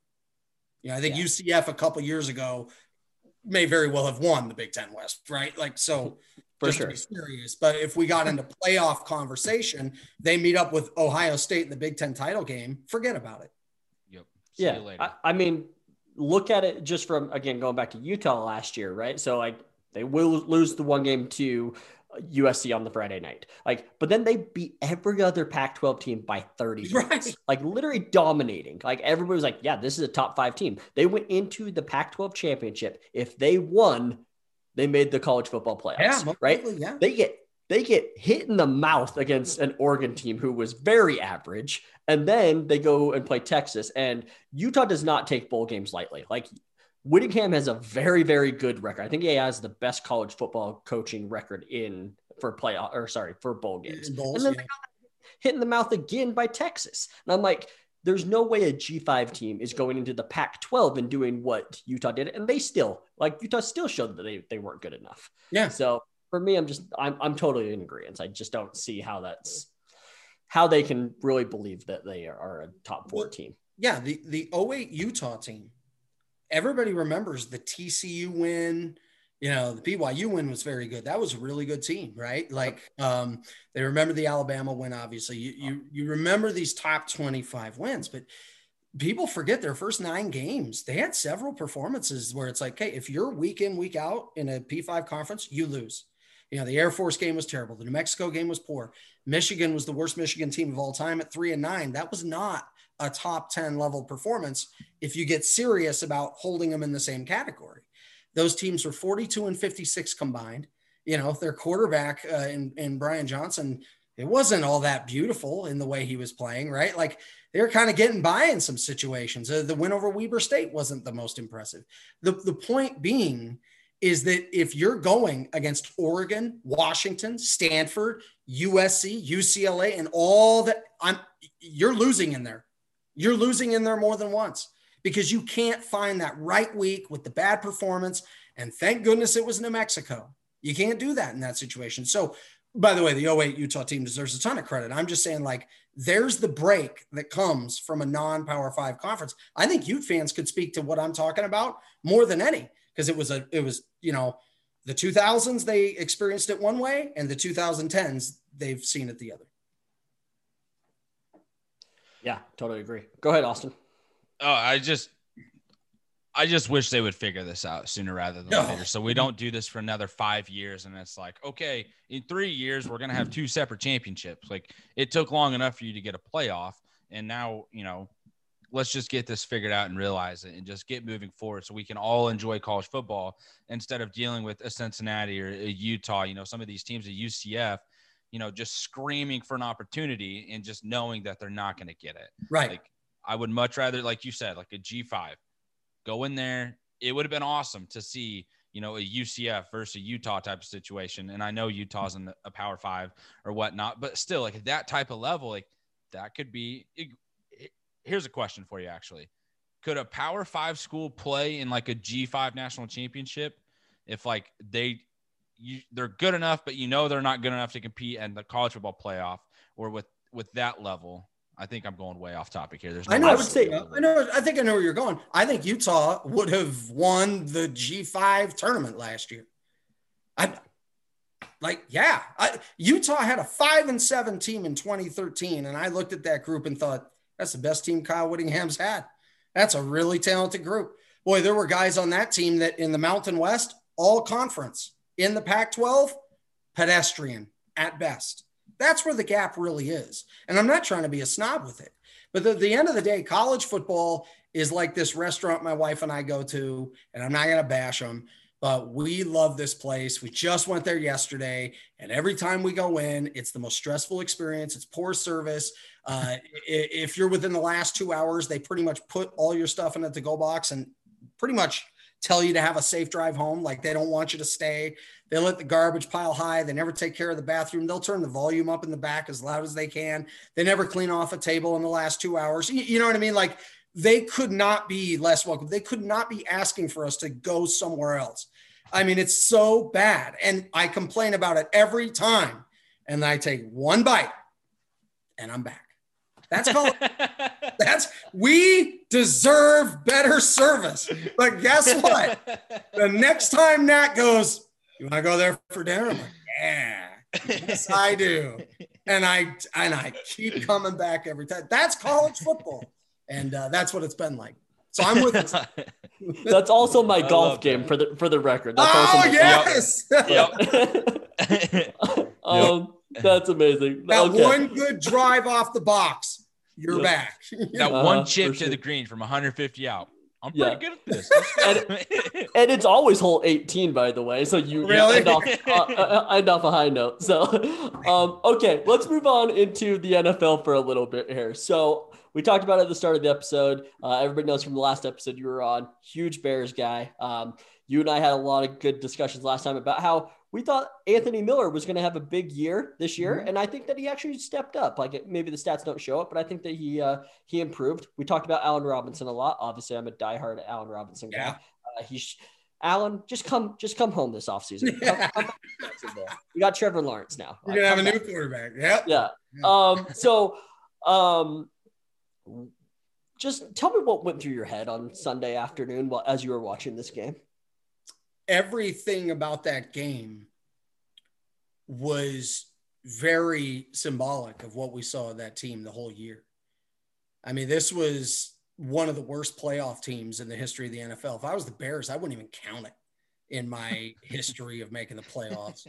You know, I think yeah. UCF a couple years ago may very well have won the Big Ten West, right? Like, so For just sure. to be serious. But if we got into playoff conversation, they meet up with Ohio State in the Big Ten title game, forget about it. Yep. See yeah. I, I mean, look at it just from, again, going back to Utah last year, right? So, like, they will lose the one game to USC on the Friday night. Like, but then they beat every other Pac 12 team by 30 right. like literally dominating. Like, everybody was like, yeah, this is a top five team. They went into the Pac 12 championship. If they won, they made the college football playoffs, yeah, right? Yeah. They get they get hit in the mouth against an Oregon team who was very average, and then they go and play Texas. And Utah does not take bowl games lightly. Like Whittingham has a very, very good record. I think he has the best college football coaching record in for playoff or sorry for bowl games. Bowls, and then yeah. hit in the mouth again by Texas. And I'm like, there's no way a G5 team is going into the Pac-12 and doing what Utah did, and they still like Utah still showed that they, they weren't good enough. Yeah. So for me, I'm just I'm I'm totally in agreement. I just don't see how that's how they can really believe that they are a top four team. Yeah, the the 08 Utah team everybody remembers the TCU win. You know, the BYU win was very good. That was a really good team, right? Like, um, they remember the Alabama win. Obviously, you you you remember these top twenty five wins, but people forget their first nine games. They had several performances where it's like, hey, if you're week in week out in a P five conference, you lose. You know, the Air Force game was terrible. The New Mexico game was poor. Michigan was the worst Michigan team of all time at three and nine. That was not a top 10 level performance if you get serious about holding them in the same category. Those teams were 42 and 56 combined. You know, their quarterback uh, in, in Brian Johnson, it wasn't all that beautiful in the way he was playing, right? Like they were kind of getting by in some situations. Uh, the win over Weber State wasn't the most impressive. The, the point being is that if you're going against Oregon, Washington, Stanford, USC, UCLA, and all that, I'm you're losing in there. You're losing in there more than once because you can't find that right week with the bad performance. And thank goodness it was New Mexico. You can't do that in that situation. So, by the way, the 08 Utah team deserves a ton of credit. I'm just saying, like, there's the break that comes from a non Power Five conference. I think Ute fans could speak to what I'm talking about more than any because it was a, it was, you know, the 2000s they experienced it one way and the 2010s they've seen it the other. Yeah, totally agree. Go ahead, Austin. Oh, I just I just wish they would figure this out sooner rather than later. So we don't do this for another five years. And it's like, okay, in three years, we're going to have two separate championships. Like it took long enough for you to get a playoff. And now, you know, let's just get this figured out and realize it and just get moving forward so we can all enjoy college football instead of dealing with a Cincinnati or a Utah, you know, some of these teams at UCF you know, just screaming for an opportunity and just knowing that they're not going to get it. Right. Like I would much rather, like you said, like a G5, go in there. It would have been awesome to see, you know, a UCF versus a Utah type of situation. And I know Utah's in a power five or whatnot, but still like at that type of level, like that could be. It, it, here's a question for you actually. Could a power five school play in like a G5 national championship if like they you they're good enough, but you know they're not good enough to compete in the college football playoff or with with that level. I think I'm going way off topic here. There's no I know. I would say I know. I think I know where you're going. I think Utah would have won the G5 tournament last year. I like, yeah. I, Utah had a five and seven team in 2013, and I looked at that group and thought that's the best team Kyle Whittingham's had. That's a really talented group. Boy, there were guys on that team that in the Mountain West, all conference in the Pac 12, pedestrian at best. That's where the gap really is. And I'm not trying to be a snob with it. But at the end of the day, college football is like this restaurant my wife and I go to, and I'm not going to bash them, but we love this place. We just went there yesterday, and every time we go in, it's the most stressful experience. It's poor service. Uh, if you're within the last two hours, they pretty much put all your stuff in at the go box and pretty much tell you to have a safe drive home. Like they don't want you to stay. They let the garbage pile high. They never take care of the bathroom. They'll turn the volume up in the back as loud as they can. They never clean off a table in the last two hours. You, know what I mean? Like they could not be less welcome. They could not be asking for us to go somewhere else. I mean, it's so bad. And I complain about it every time. And I take one bite and I'm back. That's called that's we deserve better service. But guess what? The next time Nat goes, You want to go there for dinner? I'm like, yeah, yes, I do. And I and I keep coming back every time. That's college football. And uh, that's what it's been like. So I'm with. That's also my golf game that. for the for the record. That's oh yes. Yep. um, that's amazing. That okay. one good drive off the box, you're yep. back. that uh, one chip to sure. the green from 150 out. I'm pretty yeah. good at this. and, and, it's always hole 18, by the way. So you really end off, uh, uh, end off a high note. So, um, okay, let's move on into the NFL for a little bit here. So we talked about it at the start of the episode. Uh, everybody knows from the last episode you were on, huge Bears guy. Um, you and I had a lot of good discussions last time about how we thought Anthony Miller was going to have a big year this year, mm-hmm. and I think that he actually stepped up. Like it, maybe the stats don't show it, but I think that he uh, he improved. We talked about Allen Robinson a lot. Obviously, I'm a diehard Allen Robinson guy. Yeah. Uh, he's Allen, just come, just come home this offseason. Yeah. we got Trevor Lawrence now. You're gonna have a new quarterback. Yep. Yeah. yeah. Um. So, um, just tell me what went through your head on Sunday afternoon while as you were watching this game. Everything about that game was very symbolic of what we saw of that team the whole year. I mean, this was one of the worst playoff teams in the history of the NFL. If I was the Bears, I wouldn't even count it in my history of making the playoffs.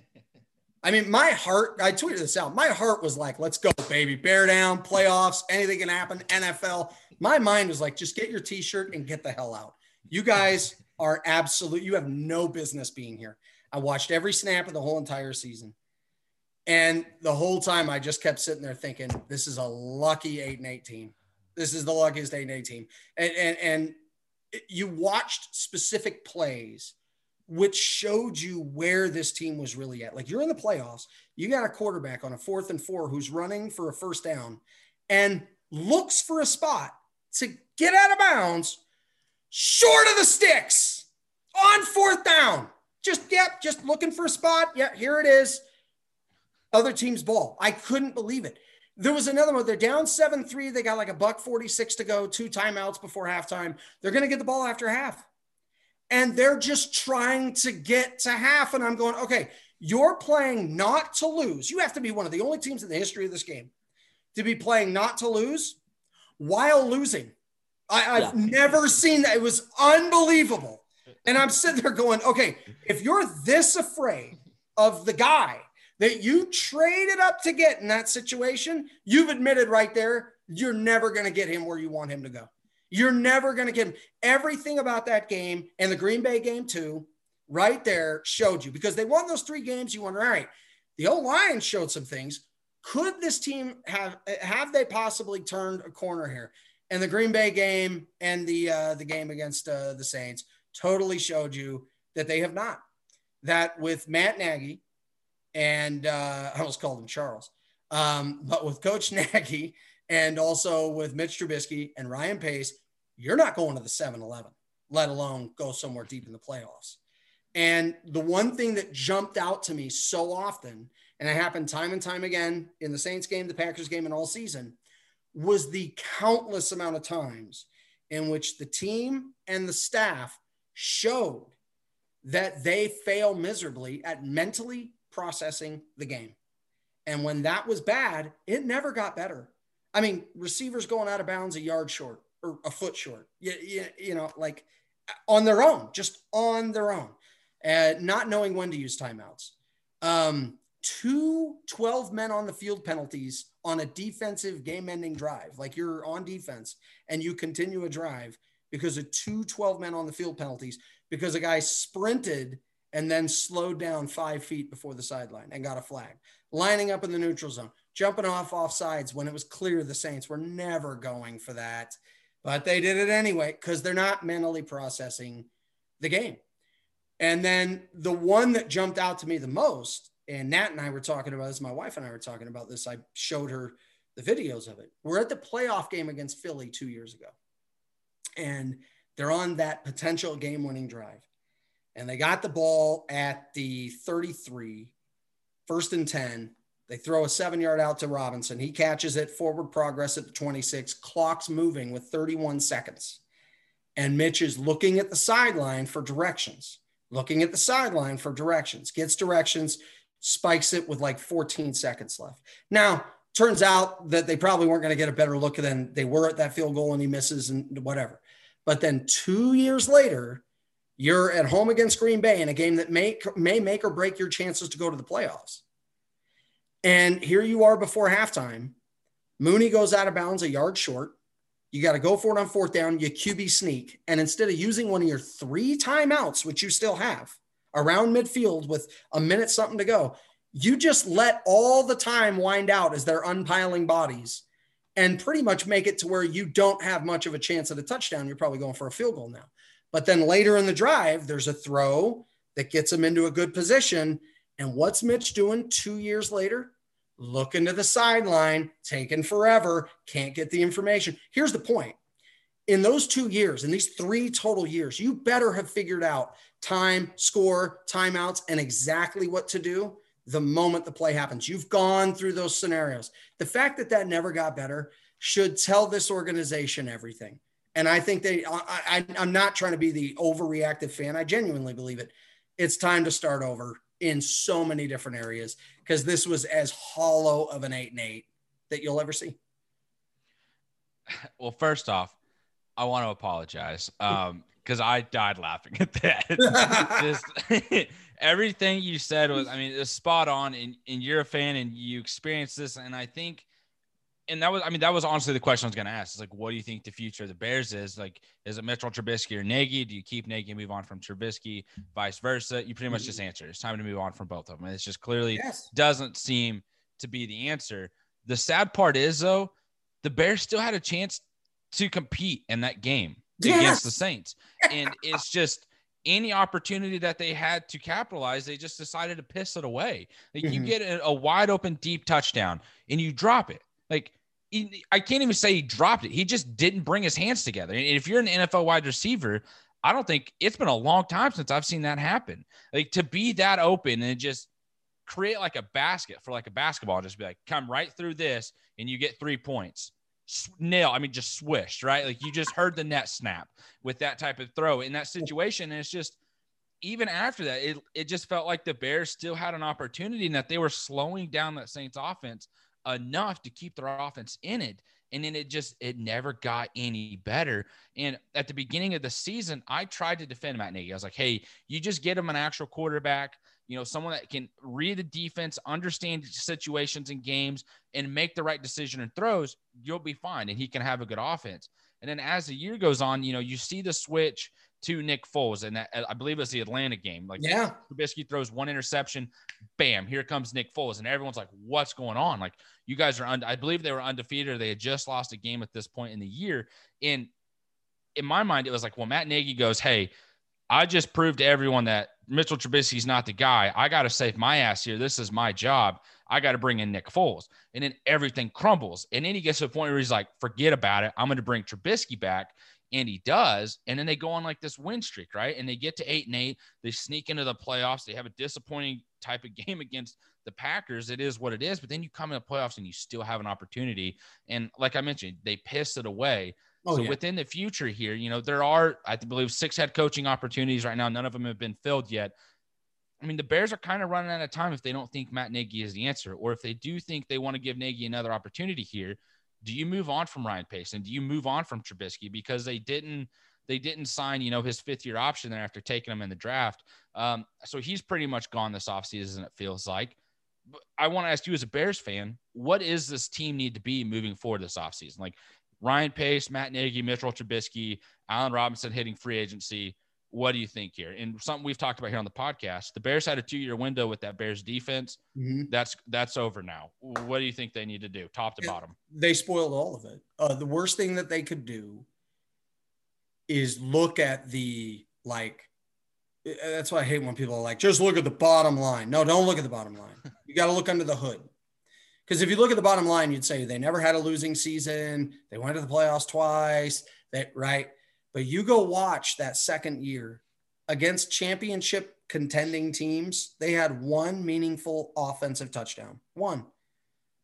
I mean, my heart, I tweeted this out. My heart was like, let's go, baby. Bear down, playoffs, anything can happen, NFL. My mind was like, just get your t shirt and get the hell out. You guys are absolute, you have no business being here. I watched every snap of the whole entire season. And the whole time I just kept sitting there thinking, this is a lucky eight and eight team. This is the luckiest eight and eight team. And, and, and you watched specific plays which showed you where this team was really at. Like you're in the playoffs, you got a quarterback on a fourth and four who's running for a first down and looks for a spot to get out of bounds short of the sticks on fourth down. Just, yep, just looking for a spot. Yeah, here it is. Other team's ball. I couldn't believe it. There was another one. They're down 7 3. They got like a buck 46 to go, two timeouts before halftime. They're going to get the ball after half and they're just trying to get to half. And I'm going, okay, you're playing not to lose. You have to be one of the only teams in the history of this game to be playing not to lose while losing. I, have yeah. never seen that. It was unbelievable. And I'm sitting there going, okay, if you're this afraid of the guy that you traded up to get in that situation, you've admitted right there, you're never going to get him where you want him to go. You're never going to get him. Everything about that game and the Green Bay game, too, right there showed you because they won those three games. You wonder, all right, the old Lions showed some things. Could this team have have they possibly turned a corner here? And the Green Bay game and the uh, the game against uh, the Saints totally showed you that they have not. That with Matt Nagy and uh, I almost called him Charles, um, but with Coach Nagy and also with Mitch Trubisky and Ryan Pace, you're not going to the 7 Eleven, let alone go somewhere deep in the playoffs. And the one thing that jumped out to me so often, and it happened time and time again in the Saints game, the Packers game, and all season, was the countless amount of times in which the team and the staff showed that they fail miserably at mentally processing the game. And when that was bad, it never got better. I mean, receivers going out of bounds a yard short, or a foot short. You, you, you know, like on their own, just on their own, uh, not knowing when to use timeouts. Um, two 12 men on the field penalties on a defensive game ending drive. Like you're on defense and you continue a drive because of two 12 men on the field penalties because a guy sprinted and then slowed down five feet before the sideline and got a flag, lining up in the neutral zone, jumping off offsides when it was clear the Saints were never going for that but they did it anyway because they're not mentally processing the game. And then the one that jumped out to me the most, and Nat and I were talking about this, my wife and I were talking about this. I showed her the videos of it. We're at the playoff game against Philly two years ago, and they're on that potential game winning drive. And they got the ball at the 33, first and 10. They throw a seven yard out to Robinson. He catches it, forward progress at the 26, clock's moving with 31 seconds. And Mitch is looking at the sideline for directions, looking at the sideline for directions, gets directions, spikes it with like 14 seconds left. Now, turns out that they probably weren't going to get a better look than they were at that field goal and he misses and whatever. But then two years later, you're at home against Green Bay in a game that may, may make or break your chances to go to the playoffs. And here you are before halftime. Mooney goes out of bounds a yard short. You got to go for it on fourth down. You QB sneak. And instead of using one of your three timeouts, which you still have around midfield with a minute something to go, you just let all the time wind out as they're unpiling bodies and pretty much make it to where you don't have much of a chance at a touchdown. You're probably going for a field goal now. But then later in the drive, there's a throw that gets them into a good position. And what's Mitch doing two years later? Looking to the sideline, taking forever, can't get the information. Here's the point in those two years, in these three total years, you better have figured out time, score, timeouts, and exactly what to do the moment the play happens. You've gone through those scenarios. The fact that that never got better should tell this organization everything. And I think they, I, I, am not trying to be the overreactive fan. I genuinely believe it. It's time to start over in so many different areas because this was as hollow of an eight and eight that you'll ever see. Well, first off, I want to apologize. Um, because I died laughing at that. Just everything you said was, I mean, it's spot on. And, and you're a fan and you experienced this. And I think, and that was, I mean, that was honestly the question I was going to ask. It's like, what do you think the future of the Bears is? Like, is it Mitchell Trubisky or Nagy? Do you keep Nagy and move on from Trubisky, vice versa? You pretty much just mm-hmm. answered. It's time to move on from both of them. It's just clearly yes. doesn't seem to be the answer. The sad part is, though, the Bears still had a chance to compete in that game yes. against the Saints. And it's just any opportunity that they had to capitalize, they just decided to piss it away. Like mm-hmm. you get a, a, wide open deep touchdown and you drop it. Like he, I can't even say he dropped it. He just didn't bring his hands together. And if you're an NFL wide receiver, I don't think it's been a long time since I've seen that happen. Like to be that open and just create like a basket for like a basketball, just be like, come right through this and you get three points nail. I mean, just swished, right? Like you just heard the net snap with that type of throw in that situation. And it's just, even after that, it, it just felt like the Bears still had an opportunity and that they were slowing down that Saints offense enough to keep their offense in it. And then it just, it never got any better. And at the beginning of the season, I tried to defend Matt Nagy. I was like, hey, you just get him an actual quarterback you know, someone that can read the defense, understand situations and games, and make the right decision and throws, you'll be fine. And he can have a good offense. And then as the year goes on, you know, you see the switch to Nick Foles, and that uh, I believe it's the Atlanta game. Like, yeah, Trubisky throws one interception, bam, here comes Nick Foles, and everyone's like, "What's going on?" Like, you guys are, un- I believe they were undefeated, or they had just lost a game at this point in the year. And in my mind, it was like, well, Matt Nagy goes, "Hey, I just proved to everyone that Mitchell Trubisky's not the guy. I got to save my ass here. This is my job. I got to bring in Nick Foles. And then everything crumbles. And then he gets to a point where he's like, forget about it. I'm going to bring Trubisky back. And he does. And then they go on like this win streak, right? And they get to eight and eight. They sneak into the playoffs. They have a disappointing type of game against the Packers. It is what it is. But then you come in the playoffs and you still have an opportunity. And like I mentioned, they piss it away. Oh, so yeah. within the future here, you know, there are, I believe, six head coaching opportunities right now. None of them have been filled yet. I mean, the Bears are kind of running out of time if they don't think Matt Nagy is the answer, or if they do think they want to give Nagy another opportunity here. Do you move on from Ryan Pace and do you move on from Trubisky because they didn't they didn't sign you know his fifth year option there after taking him in the draft? Um, so he's pretty much gone this offseason. It feels like. I want to ask you as a Bears fan, what is this team need to be moving forward this offseason? Like Ryan Pace, Matt Nagy, Mitchell Trubisky, Allen Robinson hitting free agency. What do you think here? And something we've talked about here on the podcast. The Bears had a two-year window with that Bears defense. Mm-hmm. That's that's over now. What do you think they need to do, top to bottom? They spoiled all of it. Uh, the worst thing that they could do is look at the like that's why I hate when people are like, just look at the bottom line. No, don't look at the bottom line. You got to look under the hood. Because if you look at the bottom line, you'd say they never had a losing season. They went to the playoffs twice. Right. But you go watch that second year against championship contending teams. They had one meaningful offensive touchdown. One.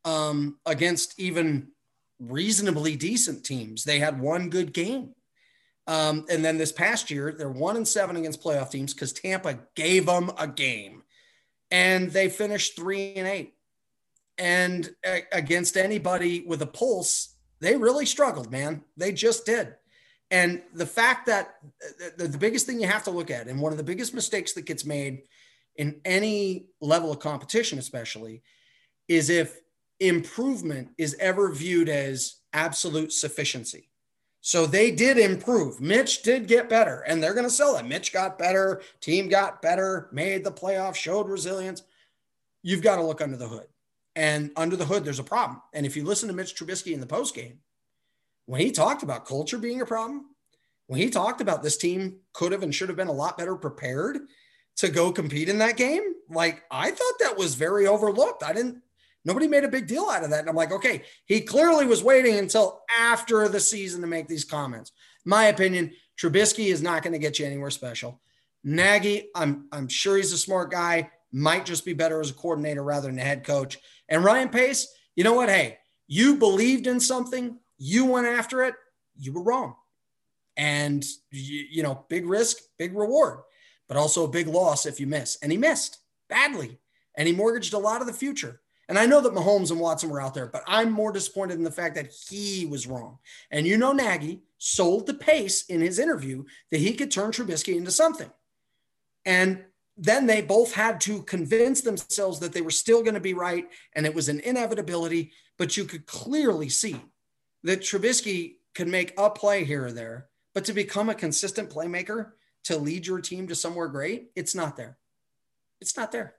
Um, against even reasonably decent teams, they had one good game. Um, and then this past year, they're one and seven against playoff teams because Tampa gave them a game, and they finished three and eight. And against anybody with a pulse, they really struggled, man. They just did. And the fact that the, the biggest thing you have to look at, and one of the biggest mistakes that gets made in any level of competition, especially, is if improvement is ever viewed as absolute sufficiency. So they did improve. Mitch did get better, and they're going to sell it. Mitch got better, team got better, made the playoffs, showed resilience. You've got to look under the hood. And under the hood, there's a problem. And if you listen to Mitch Trubisky in the post game, when he talked about culture being a problem, when he talked about this team could have and should have been a lot better prepared to go compete in that game, like I thought that was very overlooked. I didn't, nobody made a big deal out of that. And I'm like, okay, he clearly was waiting until after the season to make these comments. My opinion, Trubisky is not going to get you anywhere special. Nagy, I'm I'm sure he's a smart guy, might just be better as a coordinator rather than a head coach. And Ryan Pace, you know what? Hey, you believed in something, you went after it, you were wrong. And, you, you know, big risk, big reward, but also a big loss if you miss. And he missed badly. And he mortgaged a lot of the future. And I know that Mahomes and Watson were out there, but I'm more disappointed in the fact that he was wrong. And you know, Nagy sold the pace in his interview that he could turn Trubisky into something. And then they both had to convince themselves that they were still going to be right and it was an inevitability. But you could clearly see that Trubisky could make a play here or there, but to become a consistent playmaker to lead your team to somewhere great, it's not there. It's not there.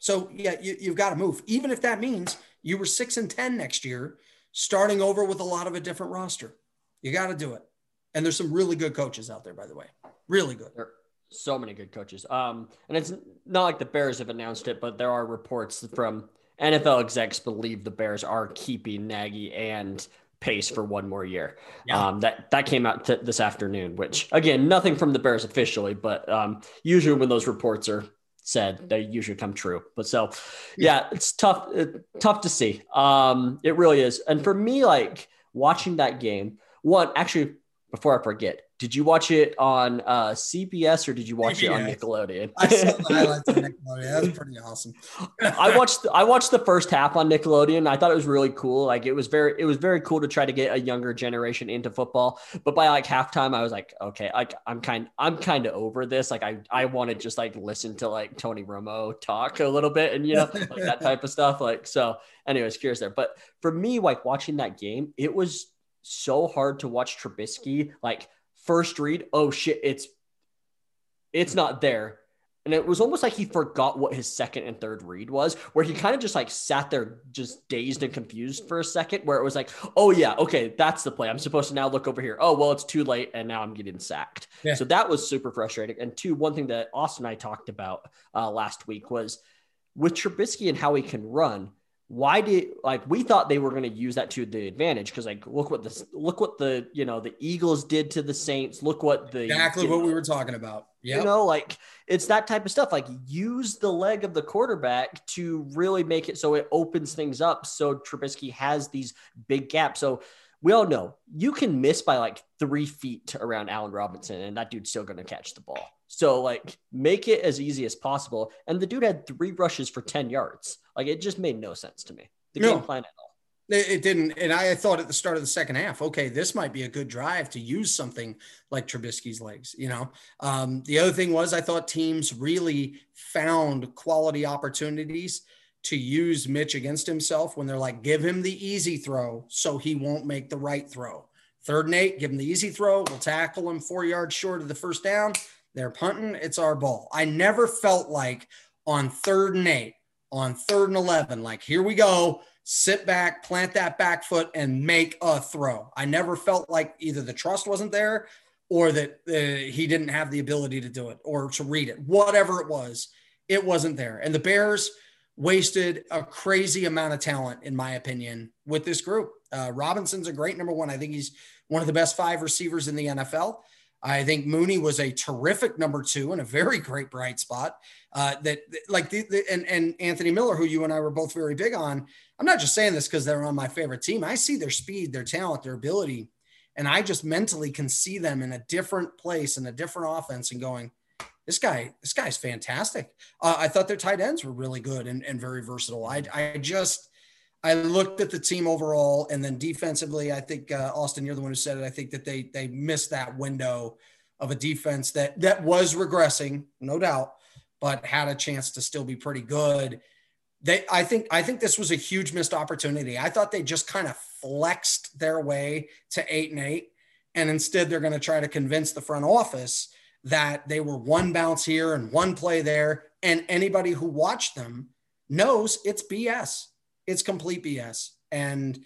So yeah, you, you've got to move, even if that means you were six and 10 next year, starting over with a lot of a different roster. You got to do it. And there's some really good coaches out there, by the way. Really good. Sure so many good coaches. Um, and it's not like the Bears have announced it, but there are reports from NFL execs believe the Bears are keeping Nagy and Pace for one more year. Yeah. Um, that that came out t- this afternoon. Which again, nothing from the Bears officially, but um, usually when those reports are said, they usually come true. But so, yeah, it's tough. Uh, tough to see. Um, it really is. And for me, like watching that game, one actually before I forget, did you watch it on uh, CBS or did you watch it on Nickelodeon? I saw the highlights on Nickelodeon. That's pretty awesome. I watched I watched the first half on Nickelodeon. I thought it was really cool. Like it was very it was very cool to try to get a younger generation into football. But by like halftime, I was like, okay, like I'm kind I'm kind of over this. Like I I want to just like listen to like Tony Romo talk a little bit and you know like that type of stuff. Like so. Anyways, curious there. But for me, like watching that game, it was so hard to watch Trubisky like first read, oh shit, it's it's not there. And it was almost like he forgot what his second and third read was, where he kind of just like sat there, just dazed and confused for a second, where it was like, oh, yeah, okay, that's the play. I'm supposed to now look over here. Oh, well, it's too late. And now I'm getting sacked. Yeah. So that was super frustrating. And two, one thing that Austin and I talked about uh, last week was with Trubisky and how he can run, why did like we thought they were going to use that to the advantage because like look what this look what the you know the Eagles did to the Saints look what the exactly what know, we were talking about. yeah you know like it's that type of stuff like use the leg of the quarterback to really make it so it opens things up so Trubisky has these big gaps. So we all know you can miss by like three feet around Allen Robinson and that dude's still going to catch the ball so like make it as easy as possible. And the dude had three rushes for 10 yards. Like it just made no sense to me. The no, game plan at all. It didn't. And I thought at the start of the second half, okay, this might be a good drive to use something like Trubisky's legs. You know, um, the other thing was I thought teams really found quality opportunities to use Mitch against himself when they're like, give him the easy throw so he won't make the right throw. Third and eight, give him the easy throw. We'll tackle him four yards short of the first down. They're punting. It's our ball. I never felt like on third and eight, on third and 11, like, here we go, sit back, plant that back foot, and make a throw. I never felt like either the trust wasn't there or that uh, he didn't have the ability to do it or to read it, whatever it was, it wasn't there. And the Bears wasted a crazy amount of talent, in my opinion, with this group. Uh, Robinson's a great number one. I think he's one of the best five receivers in the NFL. I think Mooney was a terrific number two and a very great bright spot. Uh, that like the, the, and and Anthony Miller, who you and I were both very big on. I'm not just saying this because they're on my favorite team. I see their speed, their talent, their ability, and I just mentally can see them in a different place in a different offense and going, this guy, this guy's fantastic. Uh, I thought their tight ends were really good and, and very versatile. I I just I looked at the team overall, and then defensively, I think uh, Austin, you're the one who said it. I think that they they missed that window of a defense that that was regressing, no doubt, but had a chance to still be pretty good. They, I think, I think this was a huge missed opportunity. I thought they just kind of flexed their way to eight and eight, and instead they're going to try to convince the front office that they were one bounce here and one play there, and anybody who watched them knows it's BS it's complete BS. And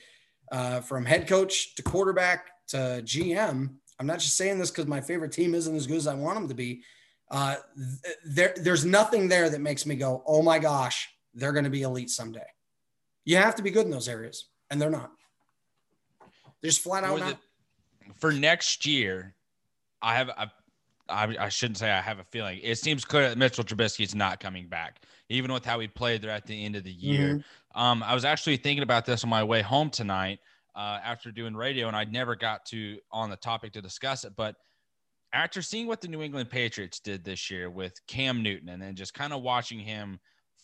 uh, from head coach to quarterback to GM, I'm not just saying this because my favorite team isn't as good as I want them to be. Uh, th- there, there's nothing there that makes me go, oh my gosh, they're going to be elite someday. You have to be good in those areas, and they're not. They're just flat out not. For next year, I have a, I, I shouldn't say I have a feeling. It seems clear that Mitchell Trubisky is not coming back, even with how he played there at the end of the year. Mm-hmm. Um, I was actually thinking about this on my way home tonight uh, after doing radio, and I never got to on the topic to discuss it. But after seeing what the New England Patriots did this year with Cam Newton, and then just kind of watching him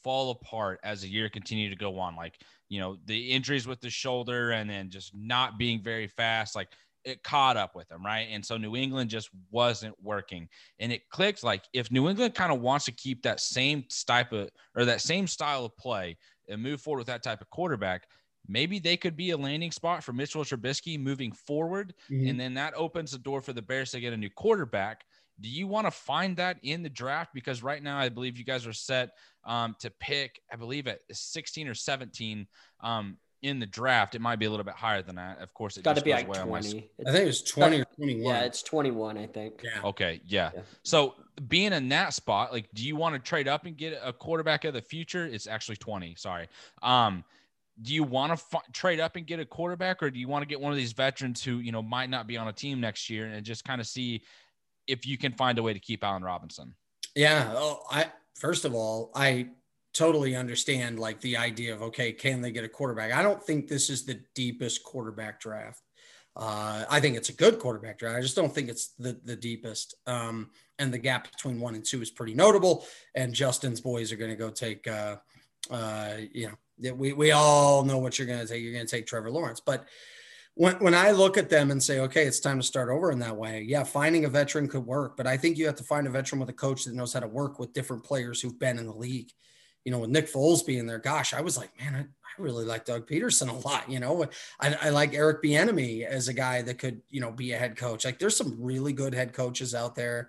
fall apart as the year continued to go on, like you know the injuries with the shoulder, and then just not being very fast, like it caught up with them, right? And so New England just wasn't working. And it clicked like if New England kind of wants to keep that same type of or that same style of play and move forward with that type of quarterback, maybe they could be a landing spot for Mitchell Trubisky moving forward. Mm-hmm. And then that opens the door for the Bears to get a new quarterback. Do you want to find that in the draft? Because right now, I believe you guys are set um, to pick, I believe at 16 or 17. Um, in the draft, it might be a little bit higher than that. Of course, it got to be like twenty. I think it was twenty or twenty-one. Yeah, it's twenty-one. I think. Yeah. Okay. Yeah. yeah. So being in that spot, like, do you want to trade up and get a quarterback of the future? It's actually twenty. Sorry. Um, do you want to f- trade up and get a quarterback, or do you want to get one of these veterans who you know might not be on a team next year and just kind of see if you can find a way to keep Allen Robinson? Yeah. Oh, I first of all, I totally understand like the idea of okay, can they get a quarterback? I don't think this is the deepest quarterback draft. Uh, I think it's a good quarterback draft. I just don't think it's the the deepest. Um, and the gap between one and two is pretty notable. And Justin's boys are going to go take. Uh, uh, you know, we we all know what you're going to take. You're going to take Trevor Lawrence, but when, when I look at them and say, okay, it's time to start over in that way, yeah, finding a veteran could work, but I think you have to find a veteran with a coach that knows how to work with different players who've been in the league you know, with Nick Foles being there, gosh, I was like, man, I, I really like Doug Pederson a lot. You know, I, I like Eric Bieniemy as a guy that could, you know, be a head coach. Like, there's some really good head coaches out there,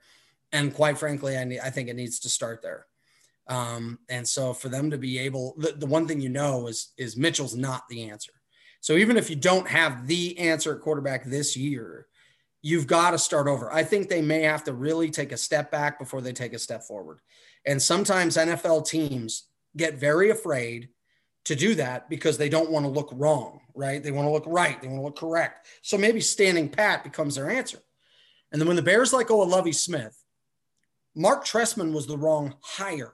and quite frankly, I I think it needs to start there. Um, and so for them to be able, the, the one thing you know is is Mitchell's not the answer. So even if you don't have the answer at quarterback this year, you've got to start over. I think they may have to really take a step back before they take a step forward. And sometimes NFL teams get very afraid to do that because they don't want to look wrong, right? They want to look right. They want to look correct. So maybe standing pat becomes their answer. And then when the Bears let go of Lovie Smith, Mark Trestman was the wrong hire.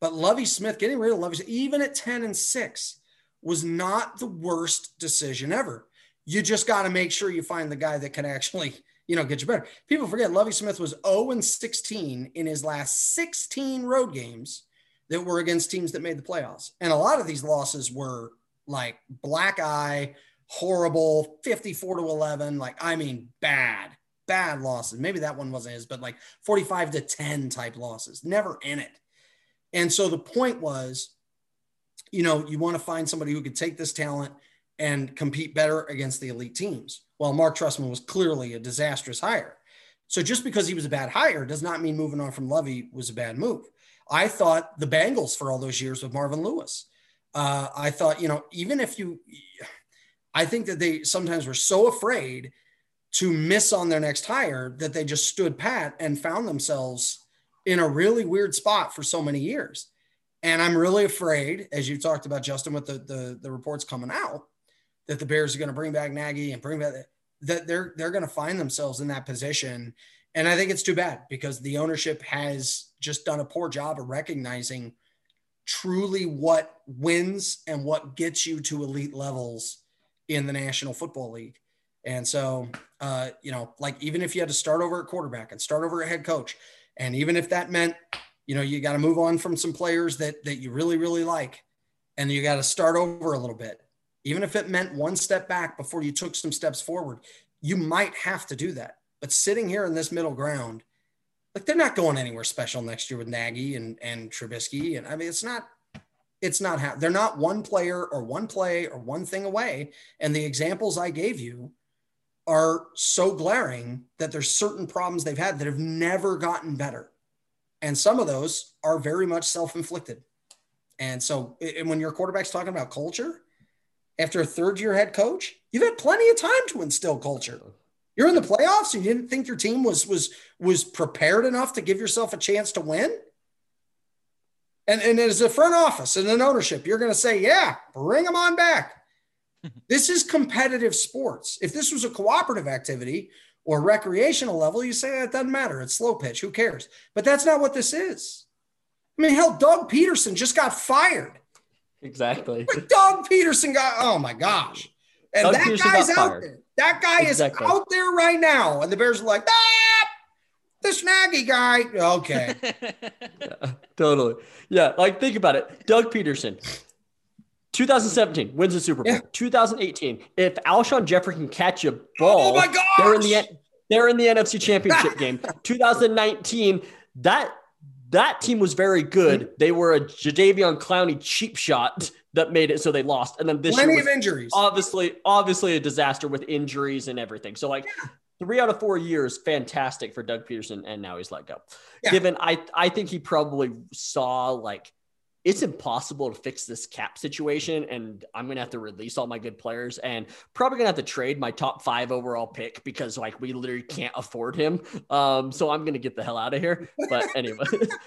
But Lovie Smith, getting rid of Lovie, even at 10 and 6, was not the worst decision ever. You just got to make sure you find the guy that can actually, you know, get you better. People forget Lovie Smith was 0 and 16 in his last 16 road games that were against teams that made the playoffs. And a lot of these losses were like black eye, horrible, 54 to 11. Like, I mean, bad, bad losses. Maybe that one wasn't his, but like 45 to 10 type losses, never in it. And so the point was, you know, you want to find somebody who could take this talent and compete better against the elite teams. Well, Mark Trestman was clearly a disastrous hire. So just because he was a bad hire does not mean moving on from Lovie was a bad move. I thought the Bengals for all those years with Marvin Lewis. Uh, I thought, you know, even if you, I think that they sometimes were so afraid to miss on their next hire that they just stood pat and found themselves in a really weird spot for so many years. And I'm really afraid, as you talked about, Justin, with the the, the reports coming out, that the Bears are going to bring back Nagy and bring back that they're they're going to find themselves in that position. And I think it's too bad because the ownership has just done a poor job of recognizing truly what wins and what gets you to elite levels in the National Football League. And so, uh, you know, like even if you had to start over at quarterback and start over at head coach, and even if that meant, you know, you got to move on from some players that that you really really like, and you got to start over a little bit, even if it meant one step back before you took some steps forward, you might have to do that. But sitting here in this middle ground, like they're not going anywhere special next year with Nagy and and Trubisky, and I mean it's not it's not how they're not one player or one play or one thing away. And the examples I gave you are so glaring that there's certain problems they've had that have never gotten better. And some of those are very much self-inflicted. And so and when your quarterback's talking about culture, after a third year head coach, you've had plenty of time to instill culture. You're in the playoffs. And you didn't think your team was was was prepared enough to give yourself a chance to win. And, and as a front office and an ownership, you're going to say, yeah, bring them on back. this is competitive sports. If this was a cooperative activity or recreational level, you say it doesn't matter. It's slow pitch. Who cares? But that's not what this is. I mean, hell, Doug Pederson just got fired. Exactly. Doug Pederson got, oh my gosh. And Doug that Pederson guy's out fired. there. That guy exactly. is out there right now. And the Bears are like, ah, the snaggy guy. Okay. yeah, totally. Yeah. Like, think about it. Doug Pederson, 2017 wins the Super Bowl. Yeah. 2018, if Alshon Jeffery can catch a ball, oh my gosh! they're in the they're in the NFC Championship game. 2019, that that team was very good. Mm-hmm. They were a Jadeveon Clowney cheap shot that made it so they lost. And then this Plenty year of injuries. Obviously, obviously a disaster with injuries and everything. So like yeah. three out of four years, fantastic for Doug Pederson, and now he's let go. Yeah. Given I I think he probably saw like it's impossible to fix this cap situation and i'm going to have to release all my good players and probably going to have to trade my top five overall pick because like we literally can't afford him um, so i'm going to get the hell out of here but anyway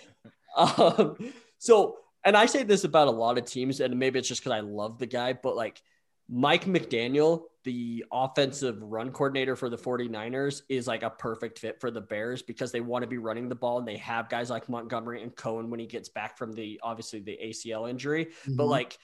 um, so and i say this about a lot of teams and maybe it's just because i love the guy but like mike mcdaniel the offensive run coordinator for the 49ers is like a perfect fit for the Bears because they want to be running the ball and they have guys like Montgomery and Cohen when he gets back from the obviously the ACL injury. Mm-hmm. But like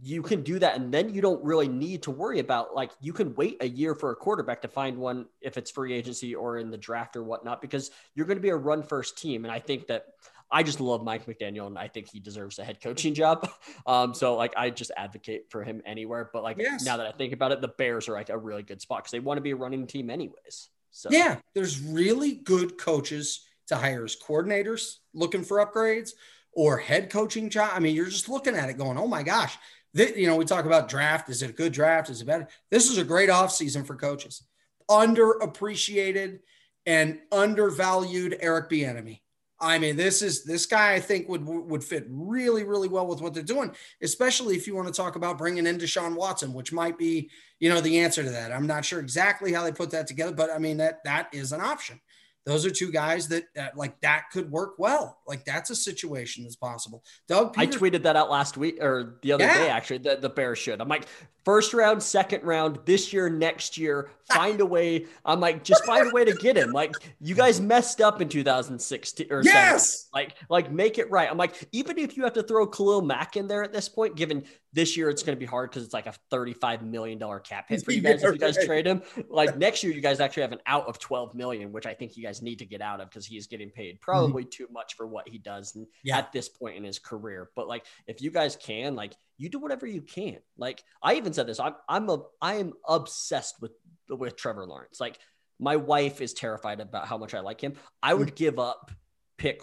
you can do that and then you don't really need to worry about like you can wait a year for a quarterback to find one if it's free agency or in the draft or whatnot because you're going to be a run first team and i think that I just love Mike McDaniel and I think he deserves a head coaching job. Um, so like I just advocate for him anywhere. But like yes. now that I think about it, the Bears are like a really good spot because they want to be a running team anyways. So yeah, there's really good coaches to hire as coordinators looking for upgrades or head coaching job. I mean, you're just looking at it going, oh my gosh. This, you know, we talk about draft. Is it a good draft? Is it better? This is a great offseason for coaches. Underappreciated and undervalued Eric Bieniemy. I mean, this is this guy. I think would would fit really, really well with what they're doing, especially if you want to talk about bringing in Deshaun Watson, which might be, you know, the answer to that. I'm not sure exactly how they put that together, but I mean that that is an option those are two guys that, that, like that could work well. Like that's a situation that's possible. Doug, I tweeted that out last week or the other yeah. day actually. That the Bears should. I'm like first round, second round, this year, next year. Find a way. I'm like just find a way to get him. Like you guys messed up in 2016 or yes, like like make it right. I'm like even if you have to throw Khalil Mack in there at this point, given this year it's going to be hard because it's like a $35 million cap hit for you guys if you guys trade him. Like next year, you guys actually have an out of 12 million, which I think you guys need to get out of because he is getting paid mm-hmm. probably mm-hmm. too much for what he does yeah. at this point in his career. But like if you guys can, like you do whatever you can. Like I even said this, I'm I'm a I am obsessed with with Trevor Lawrence. Like my wife is terrified about how much I like him. I would mm-hmm. give up pick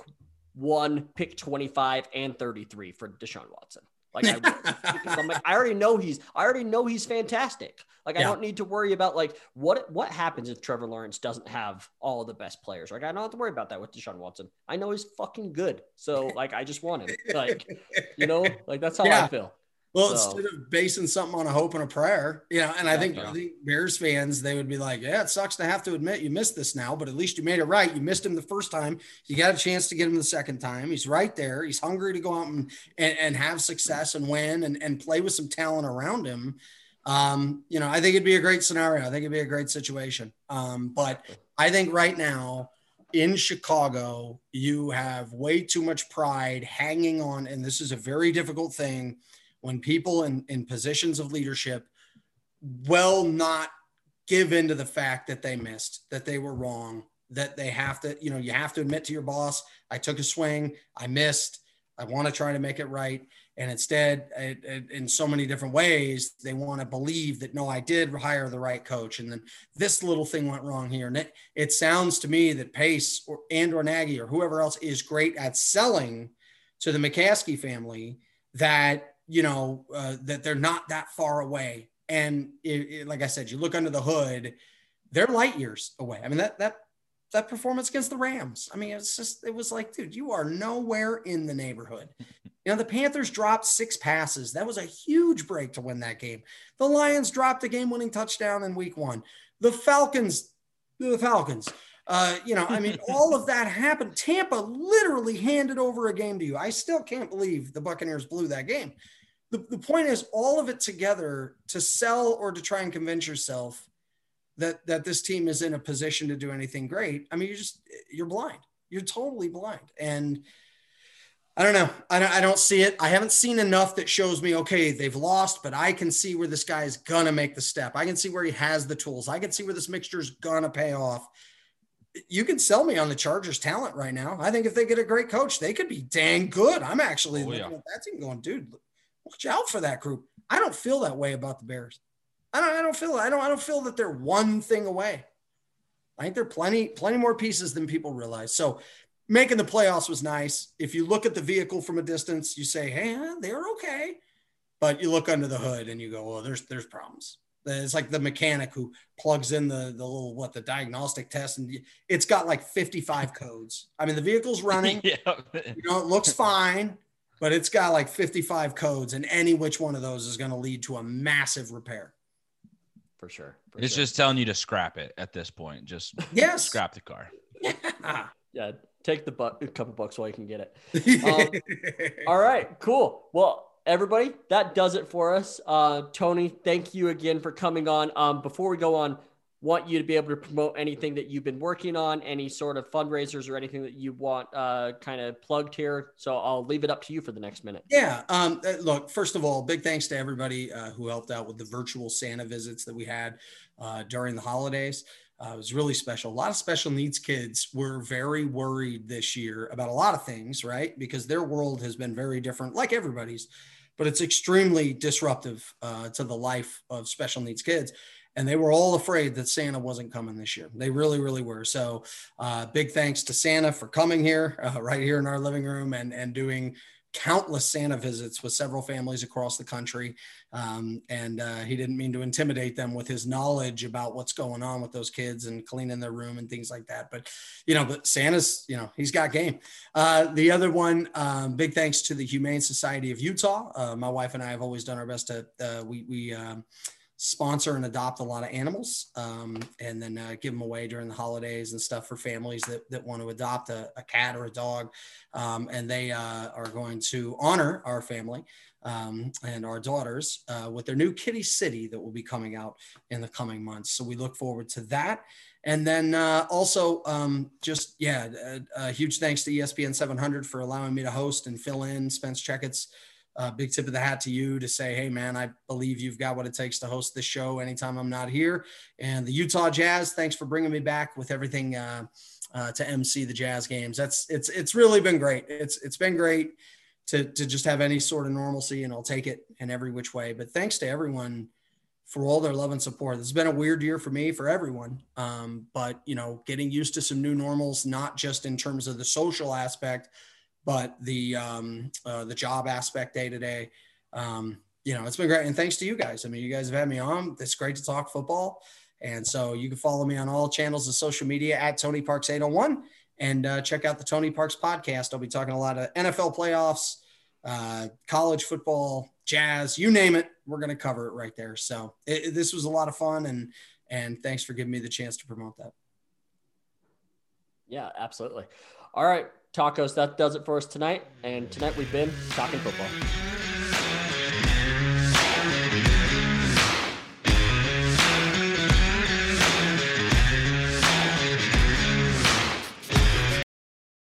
one, pick 25 and 33 for Deshaun Watson. Like I, I'm like, I already know he's, I already know he's fantastic. Like I don't need to worry about like what what happens if Trevor Lawrence doesn't have all the best players. Like I don't have to worry about that with Deshaun Watson. I know he's fucking good. So like I just want him. Like you know, like that's how yeah. I feel. Well, so. instead of basing something on a hope and a prayer, you know, and I think, I think Bears fans, they would be like, yeah, it sucks to have to admit you missed this now, but at least you made it right. You missed him the first time. You got a chance to get him the second time. He's right there. He's hungry to go out and, and, and have success and win and, and play with some talent around him. Um, you know, I think it'd be a great scenario. I think it'd be a great situation. Um, but I think right now in Chicago, you have way too much pride hanging on, and this is a very difficult thing when people in, in positions of leadership will not give in to the fact that they missed, that they were wrong, that they have to, you know, you have to admit to your boss, I took a swing, I missed, I want to try to make it right. And instead, it, it, in so many different ways, they want to believe that no, I did hire the right coach, and then this little thing went wrong here. And it, it sounds to me that Pace or and or Nagy or whoever else is great at selling to the McCaskey family that you know, uh, that they're not that far away. And it, it, like I said, you look under the hood, they're light years away. I mean, that, that, that performance against the Rams. I mean, it's just, it was like, dude, you are nowhere in the neighborhood. You know, the Panthers dropped six passes. That was a huge break to win that game. The Lions dropped a game winning touchdown in week one. The Falcons, the Falcons, uh, you know, I mean, all of that happened. Tampa literally handed over a game to you. I still can't believe the Buccaneers blew that game the, the point is all of it together to sell or to try and convince yourself that that this team is in a position to do anything great. I mean you're just you're blind. You're totally blind. And i don't know. I don't, I don't see it. I haven't seen enough that shows me okay they've lost but i can see where this guy is gonna make the step. I can see where he has the tools. I can see where this mixture is gonna pay off. You can sell me on the Chargers talent right now. I think if they get a great coach, they could be dang good. I'm actually oh, looking yeah. at that team going, dude, watch out for that group. I don't feel that way about the Bears. I don't, I don't feel I don't I don't feel that they're one thing away. I think they're plenty plenty more pieces than people realize. So making the playoffs was nice. If you look at the vehicle from a distance, you say, "Hey, they're okay," but you look under the hood and you go, "Well, there's there's problems." It's like the mechanic who plugs in the the little what the diagnostic test, and it's got like 55 codes. I mean, the vehicle's running. yeah. You know, it looks fine but it's got like 55 codes, and any which one of those is going to lead to a massive repair. For sure. For it's sure. just telling you to scrap it at this point. Just yes. scrap the car. Yeah. yeah. Take the bu- couple bucks while you can get it. Um, all right. Cool. Well, everybody, that does it for us. Uh, Tony, thank you again for coming on. Um, before we go on, want you to be able to promote anything that you've been working on, any sort of fundraisers or anything that you want uh, kind of plugged here. So I'll leave it up to you for the next minute. Yeah. Um, uh, look, first of all, big thanks to everybody uh, who helped out with the virtual Santa visits that we had uh, during the holidays. Uh, it was really special. A lot of special needs kids were very worried this year about a lot of things, right? Because their world has been very different, like everybody's, but it's extremely disruptive uh, to the life of special needs kids and they were all afraid that Santa wasn't coming this year. They really, really were. So, uh, big thanks to Santa for coming here, uh, right here in our living room, and and doing countless Santa visits with several families across the country. Um, and uh, he didn't mean to intimidate them with his knowledge about what's going on with those kids and cleaning their room and things like that. But, you know, but Santa's, you know, he's got game. Uh, the other one, um, big thanks to the Humane Society of Utah. Uh, my wife and I have always done our best to, uh, we, we, um, sponsor and adopt a lot of animals um, and then uh, give them away during the holidays and stuff for families that, that want to adopt a, a cat or a dog. Um, and they uh, are going to honor our family um, and our daughters uh, with their new Kitty City that will be coming out in the coming months. So we look forward to that. And then uh, also, um, just yeah, a, a, huge thanks to ESPN 700 for allowing me to host and fill in Spence Checketts uh, big tip of the hat to you to say, hey, man, I believe you've got what it takes to host this show anytime I'm not here. And the Utah Jazz, thanks for bringing me back with everything uh, uh, to MC the Jazz games. That's it's it's really been great. It's it's been great to to just have any sort of normalcy, and I'll take it in every which way. But thanks to everyone for all their love and support. This has been a weird year for me, for everyone. Um, but you know, getting used to some new normals, not just in terms of the social aspect, but the um, uh, the job aspect day to day, um, you know, it's been great. And thanks to you guys. I mean, you guys have had me on. It's great to talk football. And so you can follow me on all channels of social media at Tony Parks 801 and uh, check out the Tony Parks podcast. I'll be talking a lot of NFL playoffs, uh, college football, jazz, you name it. We're going to cover it right there. So it, it, this was a lot of fun. And, and thanks for giving me the chance to promote that. Yeah, absolutely. All right. Tacos, that does it for us tonight. And tonight we've been talking football.